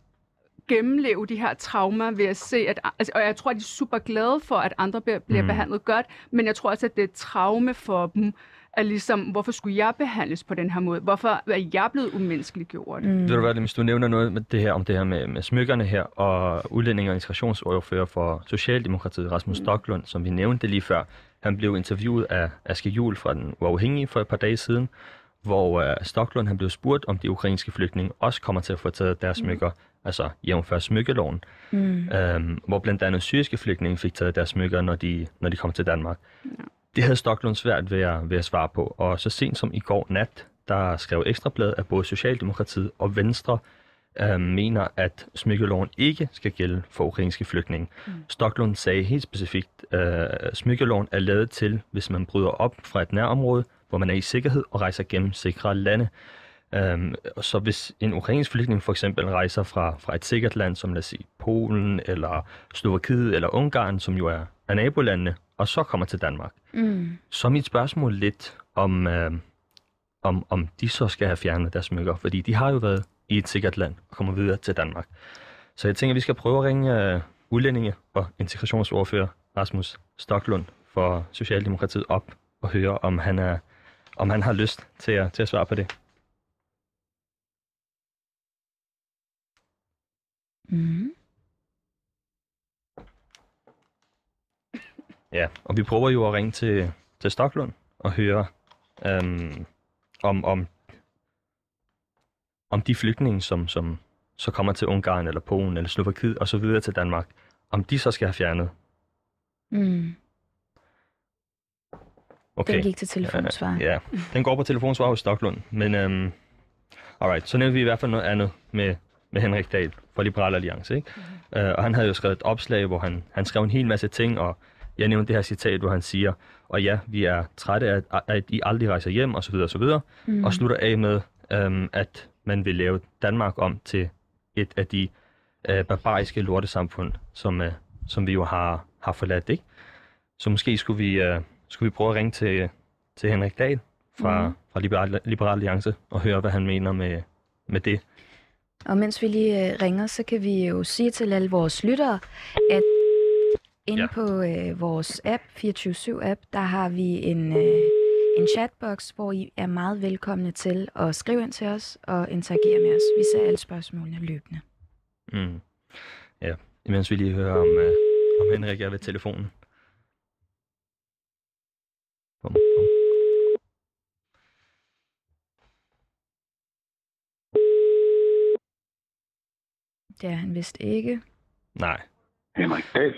gennemleve de her traumer ved at se, at, altså, og jeg tror, at de er super glade for, at andre bliver, bliver Mm. mm. behandlet godt, men jeg tror også, at det er et traume for dem, at ligesom, hvorfor skulle jeg behandles på den her måde? Hvorfor er jeg blevet umenneskeligt gjort? Mm. Mm. Ved du hvad, hvis du nævner noget med det her, om det her med, med smykkerne her, og udlænding og integrationsordfører for Socialdemokratiet, Rasmus Mm. Stocklund, som vi nævnte lige før, han blev interviewet af Aske Jul fra den uafhængige for et par dage siden, hvor uh, Stocklund han blev spurgt, om de ukrainske flygtninge også kommer til at få taget deres smykker, altså jævnfør smykkeloven, Mm. øhm, hvor blandt andet syriske flygtninge fik taget deres smykker, når de, når de kom til Danmark. Ja. Det havde Stocklund svært ved at, ved at svare på, og så sent som i går nat, der skrev Ekstrabladet, at både Socialdemokratiet og Venstre øh, mener, at smykkeloven ikke skal gælde for ukrainske flygtninge. Mm. Stocklund sagde helt specifikt, at øh, smykkeloven er lavet til, hvis man bryder op fra et nærområde, hvor man er i sikkerhed og rejser gennem sikre lande. Øhm, og så hvis en ukrainsk flygtning for eksempel rejser fra, fra et sikkert land, som lad os sige Polen, eller Slovakiet, eller Ungarn, som jo er, er nabolandene, og så kommer til Danmark, Mm. så er mit spørgsmål lidt, om, øh, om, om de så skal have fjernet deres smykker, fordi de har jo været i et sikkert land og kommer videre til Danmark. Så jeg tænker, at vi skal prøve at ringe øh, udlændinge og integrationsordfører Rasmus Stocklund for Socialdemokratiet op og høre, om han, er, om han har lyst til at, til at svare på det. Mm. Ja, og vi prøver jo at ringe til, til Stocklund og høre øhm, om, om, om de flygtninge, som, som så kommer til Ungarn eller Polen eller Slovakiet og så videre til Danmark, om de så skal have fjernet. Mm. Okay. Den gik til telefonsvar. Øh, ja, den går på telefonsvar hos Stocklund, men øhm, alright, så nævnte vi i hvert fald noget andet med, med Henrik Dahl fra Liberal Alliance, ikke? Mm-hmm. Øh, og han havde jo skrevet et opslag, hvor han, han skrev en hel masse ting, og jeg nævnte det her citat, hvor han siger, og ja, vi er trætte af, at, at I aldrig rejser hjem, osv. osv. Mm. Og slutter af med, øhm, at man vil lave Danmark om til et af de øh, barbariske lortesamfund, som, øh, som vi jo har, har forladt, ikke? Så måske skulle vi, øh, skulle vi prøve at ringe til, til Henrik Dahl fra, mm. fra Liberal, Liberal Alliance og høre, hvad han mener med, med det. Og mens vi lige øh, ringer, så kan vi jo sige til alle vores lyttere, at inde Ja. ja. på øh, vores app, 24-7-app, der har vi en, øh, en chatbox, hvor I er meget velkomne til at skrive ind til os og interagere med os. Vi ser alle spørgsmålene løbende. Mm. Ja, imens vi lige hører om, øh, om Henrik er ved telefonen. Bum, bum. Det er han vist ikke. Nej. Henrik Dahl.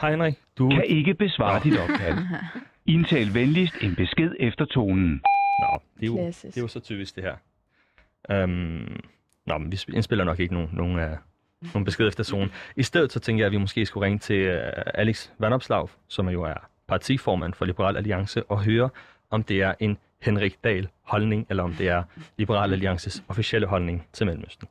Hej Henrik, du... Kan ikke besvare dit opkald. Indtal venligst en besked efter tonen. Nå, det er jo, Klassisk. det er jo så typisk det her. Um, nå, men vi sp- indspiller nok ikke nogen, nogen, uh, nogen besked efter zonen. I stedet så tænker jeg, at vi måske skulle ringe til uh, Alex Vandopslag, som jo er partiformand for Liberal Alliance, og høre, om det er en Henrik Dahl holdning, eller om det er Liberal Alliances officielle holdning til Mellemøsten.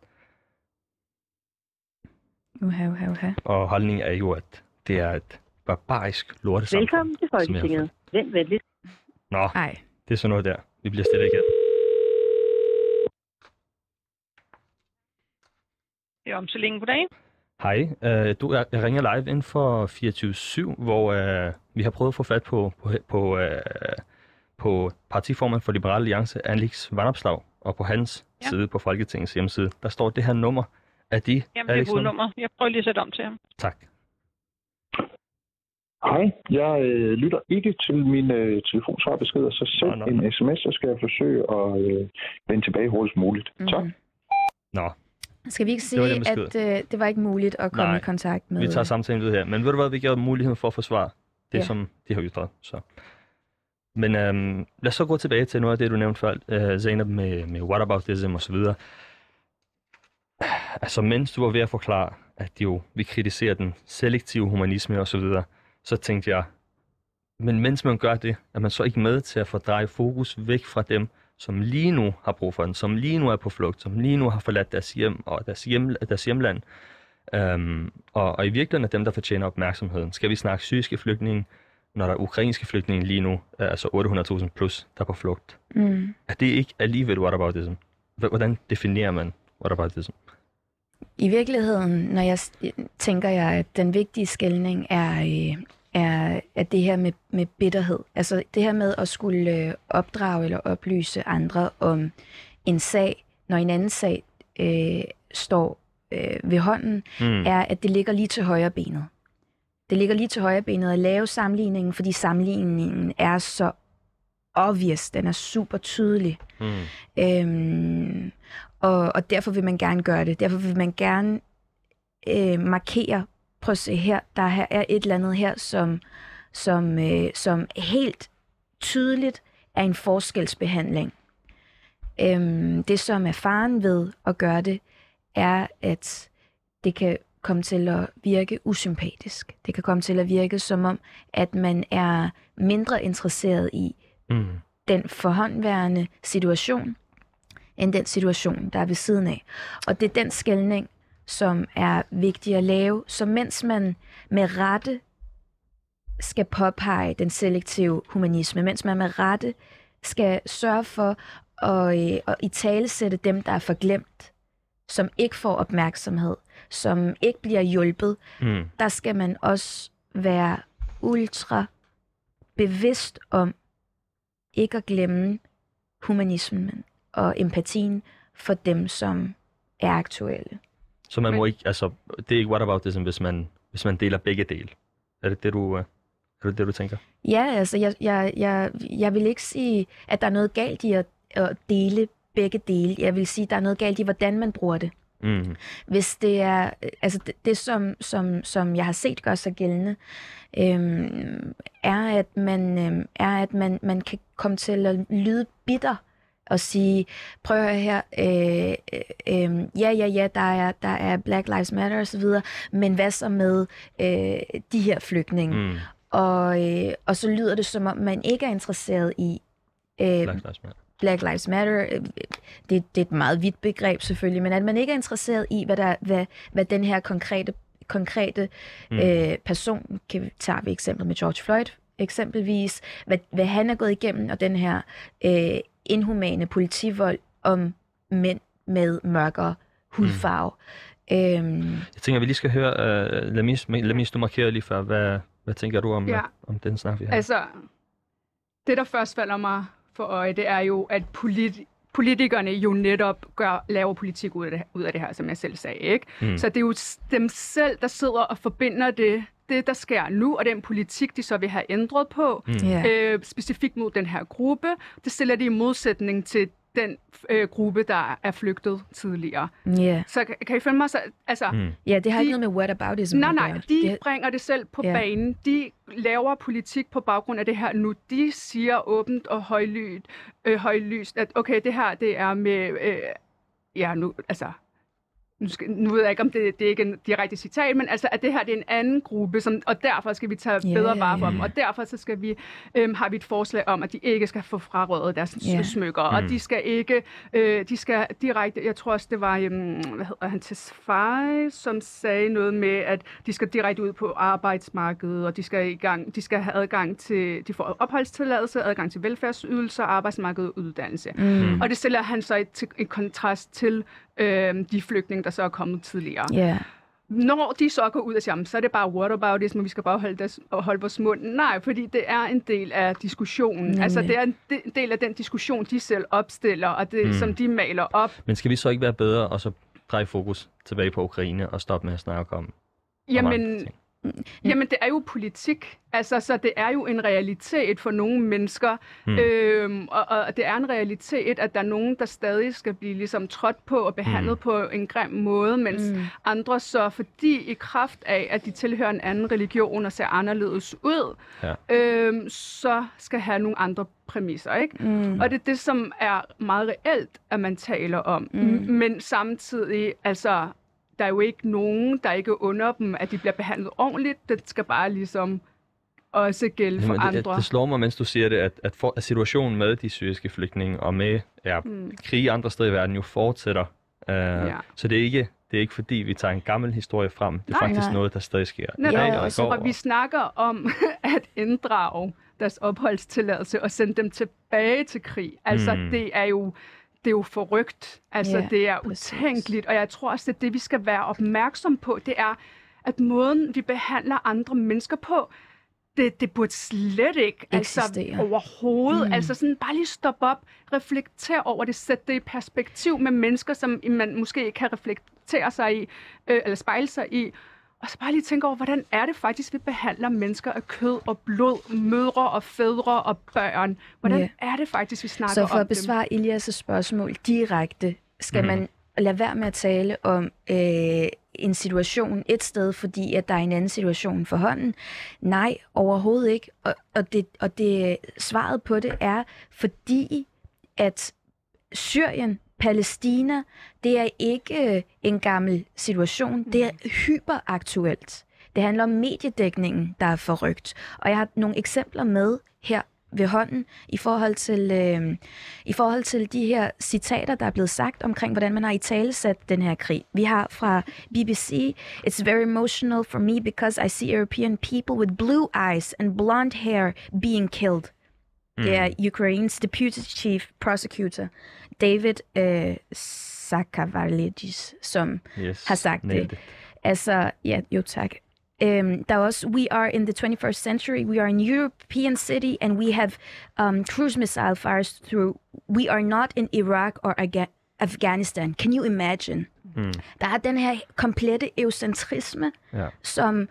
Uha, uha, uha. Og holdningen er jo, at det er et barbarisk lortesamfund. Velkommen til Folketinget. Vent venligst. Nå, Ej, det er sådan noget der. Vi bliver stille igen. Det er om så længe på dagen. Hej, øh, du, jeg, jeg ringer live ind for 24-7, hvor øh, vi har prøvet at få fat på, på, på, øh, på partiformand for Liberale Alliance, Alex Vandopslag, og på hans. Ja. side på Folketingets hjemmeside, der står det her nummer. Er de Jamen, det er Alex' nummer? budnummer. Jeg prøver lige at sætte om til ham. Tak. Hej, jeg øh, lytter ikke til min øh, telefonsvarbeskeder, så send Nå, nå. en sms, så skal jeg forsøge at øh, vende tilbage hurtigst muligt. mhm. Tak. Nå, Skal vi ikke Det sige, besked. at øh, det var ikke muligt at komme Nej, i kontakt med... vi tager samtalen ud her. Men ved du hvad, vi giver muligheden for at forsvare det, Ja. som de har ytret. Så. Men øhm, lad os så gå tilbage til noget af det, du nævnte før, øh, Zainab, med, med whataboutism og så videre. Altså, mens du var ved at forklare, at jo, vi kritiserer den selektive humanisme og så videre, så tænkte jeg, men mens man gør det, er man så ikke med til at fordreje fokus væk fra dem, som lige nu har brug for den, som lige nu er på flugt, som lige nu har forladt deres hjem og deres, hjem, deres hjemland. Øhm, og, og i virkeligheden er dem, der fortjener opmærksomheden. Skal vi snakke syriske flygtninge, når der er ukrainske flygtninge lige nu, er altså 800.000 plus, der er på flugt? Mm. Er det ikke alligevel whataboutism? Hvordan definerer man whataboutism? I virkeligheden, når jeg tænker jeg, at den vigtige skældning er, øh, er, er det her med, med bitterhed. Altså det her med at skulle øh, opdrage eller oplyse andre om en sag, når en anden sag øh, står øh, ved hånden, Mm. er, at det ligger lige til højre benet. Det ligger lige til højre benet at lave sammenligningen, fordi sammenligningen er så obvious, den er super tydelig. Mm. Øhm, og, og derfor vil man gerne gøre det. Derfor vil man gerne øh, markere, prøv at se her, der her er et eller andet her, som, som, øh, som helt tydeligt er en forskelsbehandling. Øhm, det, som er faren ved at gøre det, er, at det kan komme til at virke usympatisk. Det kan komme til at virke som om, at man er mindre interesseret i Mm. den forhåndværende situation, end den situation, der er ved siden af. Og det er den skældning, som er vigtig at lave, så mens man med rette skal påpege den selektive humanisme, mens man med rette skal sørge for at, øh, at i tale sætte dem, der er forglemt, som ikke får opmærksomhed, som ikke bliver hjulpet, Mm. der skal man også være ultra bevidst om ikke at glemme humanismen og empatien for dem, som er aktuelle. Så man må ikke, altså, det er ikke whataboutism, hvis man, hvis man deler begge dele. Er det det, du, øh, er det, det, du tænker? Ja, altså, jeg, jeg, jeg, jeg vil ikke sige, at der er noget galt i at, at dele begge dele. Jeg vil sige, at der er noget galt i, hvordan man bruger det. Mm. Hvis det er, altså det, det som, som, som jeg har set gøre sig gældende, øhm, er, at man, øhm, er, at man, man kan komme til at lyde bitter og sige, prøv at høre her, øh, øh, øh, ja, ja, ja, der er, der er Black Lives Matter osv., men hvad så med øh, de her flygtninge? Mm. Og, øh, og så lyder det, som om man ikke er interesseret i øh, Black Lives Matter. Black Lives Matter, øh, det, det er et meget vidt begreb selvfølgelig, men at man ikke er interesseret i, hvad, der, hvad, hvad den her konkrete, konkrete Mm. øh, person, kan vi tage vi eksempel med George Floyd eksempelvis, hvad, hvad han er gået igennem, og den her øh, inhumane politivold om mænd med mørkere hudfarve. Mm. Øhm, Jeg tænker, at vi lige skal høre, uh, Lamis, Lamis, du markerede lige før, hvad, hvad tænker du om, Ja. om den snak, vi har? Altså, det der først falder mig for øje, det er jo, at politi- politikerne jo netop gør, laver politik ud af, det, ud af det her, som jeg selv sagde. Ikke? Mm. Så det er jo dem selv, der sidder og forbinder det, det, der sker nu, og den politik, de så vil have ændret på, Mm. øh, specifikt mod den her gruppe. Det stiller de i modsætning til den øh, gruppe, der er flygtet tidligere. Ja. Så kan, kan I følge mig? Så, altså, Mm. ja, det har De- ikke noget med whataboutism Nej, nej, de Det- bringer det selv på Ja. banen. De laver politik på baggrund af det her nu. De siger åbent og højlydt, øh, højlyst, at okay, det her, det er med, øh, ja, nu, altså, nu, skal, nu ved jeg ikke, om det, det er ikke en direkte citat, men altså, at det her det er en anden gruppe, som, og derfor skal vi tage Ja, bedre vare for ja. dem, og derfor så skal vi, øhm, har vi et forslag om, at de ikke skal få frarøvet deres yeah. smykker, og Mm. de skal ikke, øh, de skal direkte, jeg tror også, det var, øhm, hvad hedder han, Tesfaye, som sagde noget med, at de skal direkte ud på arbejdsmarkedet, og de skal i gang, de skal have adgang til, de får opholdstilladelse, adgang til velfærdsydelser, arbejdsmarked og uddannelse. Mm. Og det stiller han så i, til, i kontrast til øh, de flygtninge, der så er kommet tidligere. Ja. Når de så går ud og siger, "Jamen, så er det bare whataboutism, og vi skal bare holde, des, og holde vores mund. Nej, fordi det er en del af diskussionen. Nemlig. Altså, det er en de- del af den diskussion, de selv opstiller, og det, Mm. som de maler op. Men skal vi så ikke være bedre og så dreje fokus tilbage på Ukraine og stoppe med at snakke om, om andre Jamen, ting? jamen, det er jo politik. Altså, så det er jo en realitet for nogle mennesker. Mm. Mm. Øhm, og, og det er en realitet, at der er nogen, der stadig skal blive ligesom trådt på og behandlet Mm. mm. på en grim måde, mens Mm. mm. andre så, fordi i kraft af, at de tilhører en anden religion og ser anderledes ud, Ja. øhm, så skal have nogle andre præmisser, ikke? Mm. Og det er det, som er meget reelt, at man taler om. Mm. Mm. Men samtidig, altså, der er jo ikke nogen, der ikke under dem, at de bliver behandlet ordentligt. Det skal bare ligesom også gælde for Jamen, det, andre. det slår mig, mens du siger det, at, at, for, at situationen med de syriske flygtninge og med ja, Mm. krig andre steder i verden jo fortsætter. Uh, Ja. Så det er, ikke, det er ikke fordi, vi tager en gammel historie frem. Det er Nej. faktisk Nej. noget, der stadig sker. dag Ja, og og så går. Og vi snakker om at inddrage deres opholdstilladelse og sende dem tilbage til krig. Altså, mm. det er jo det er jo forrygt. Altså, Ja, det er præcis. utænkeligt, og jeg tror også, at det, vi skal være opmærksom på, det er, at måden, vi behandler andre mennesker på, det, det burde slet ikke altså, Eksistere. overhovedet. Mm. Altså sådan bare lige stoppe op, reflektere over det, sætte det i perspektiv med mennesker, som man måske ikke kan reflektere sig i, øh, eller spejle sig i. Og så bare lige tænke over, hvordan er det faktisk, vi behandler mennesker af kød og blod, mødre og fædre og børn. Hvordan Ja. er det faktisk, vi snakker Så for om at besvare Elias' spørgsmål direkte, skal Mhm. man lade være med at tale om øh, en situation et sted, fordi at der er en anden situation for hånden? Nej, overhovedet ikke. Og, og, det, og det svaret på det er, fordi at Syrien, Palæstina, det er ikke øh, en gammel situation. Det er hyperaktuelt. Det handler om mediedækningen, der er forrygt. Og jeg har nogle eksempler med her ved hånden i forhold til, øh, i forhold til de her citater, der er blevet sagt omkring, hvordan man har i talesat den her krig. Vi har fra BBC, It's very emotional for me because I see European people with blue eyes and blonde hair being killed. Mm. Det er Ukraines deputy chief prosecutor, David øh, Sakavalidis, som yes. har sagt det. it. Altså, ja, jo tak. Um, der er også, we are in the 21st century, we are in European city, and we have um, cruise missile fires through. We are not in Iraq or Aga- Afghanistan. Can you imagine? Mm. Der er den her komplette eurocentrisme, Ja. som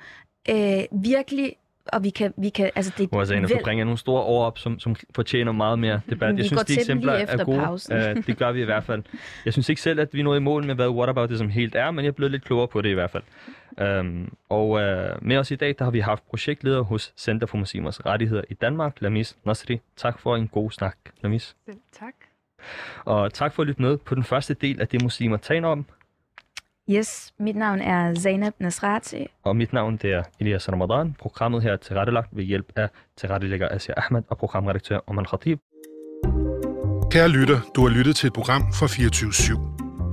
øh, virkelig, og vi kan, vi kan altså det Hvor Zainab, du bringer nogle store ord op, som, som fortjener meget mere debat. Vi Jeg går synes, de eksempler er gode. pausen. Uh, det gør vi i hvert fald. Jeg synes ikke selv, at vi nåede i mål med, hvad whataboutism helt er, men jeg er blevet lidt klogere på det i hvert fald. Um, og uh, med os i dag, der har vi haft projektleder hos Center for Muslimers Rettigheder i Danmark, Lamis Nasri. Tak for en god snak, Lamis. Selv tak. Og tak for at lytte med på den første del af det, muslimer taler om. Yes, mit navn er Zainab Nasrati, Og mit navn det er Elias Ramadan. Programmet her er tilrettelagt ved hjælp af tilrettelægger Asia Ahmed og programredaktør Oman Khatib. Kære lytter, du har lyttet til et program fra 24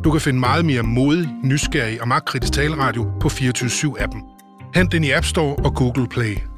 Du kan finde meget mere modig, nysgerrig og magtkritisk taleradio på 24 appen Hent den i App Store og Google Play.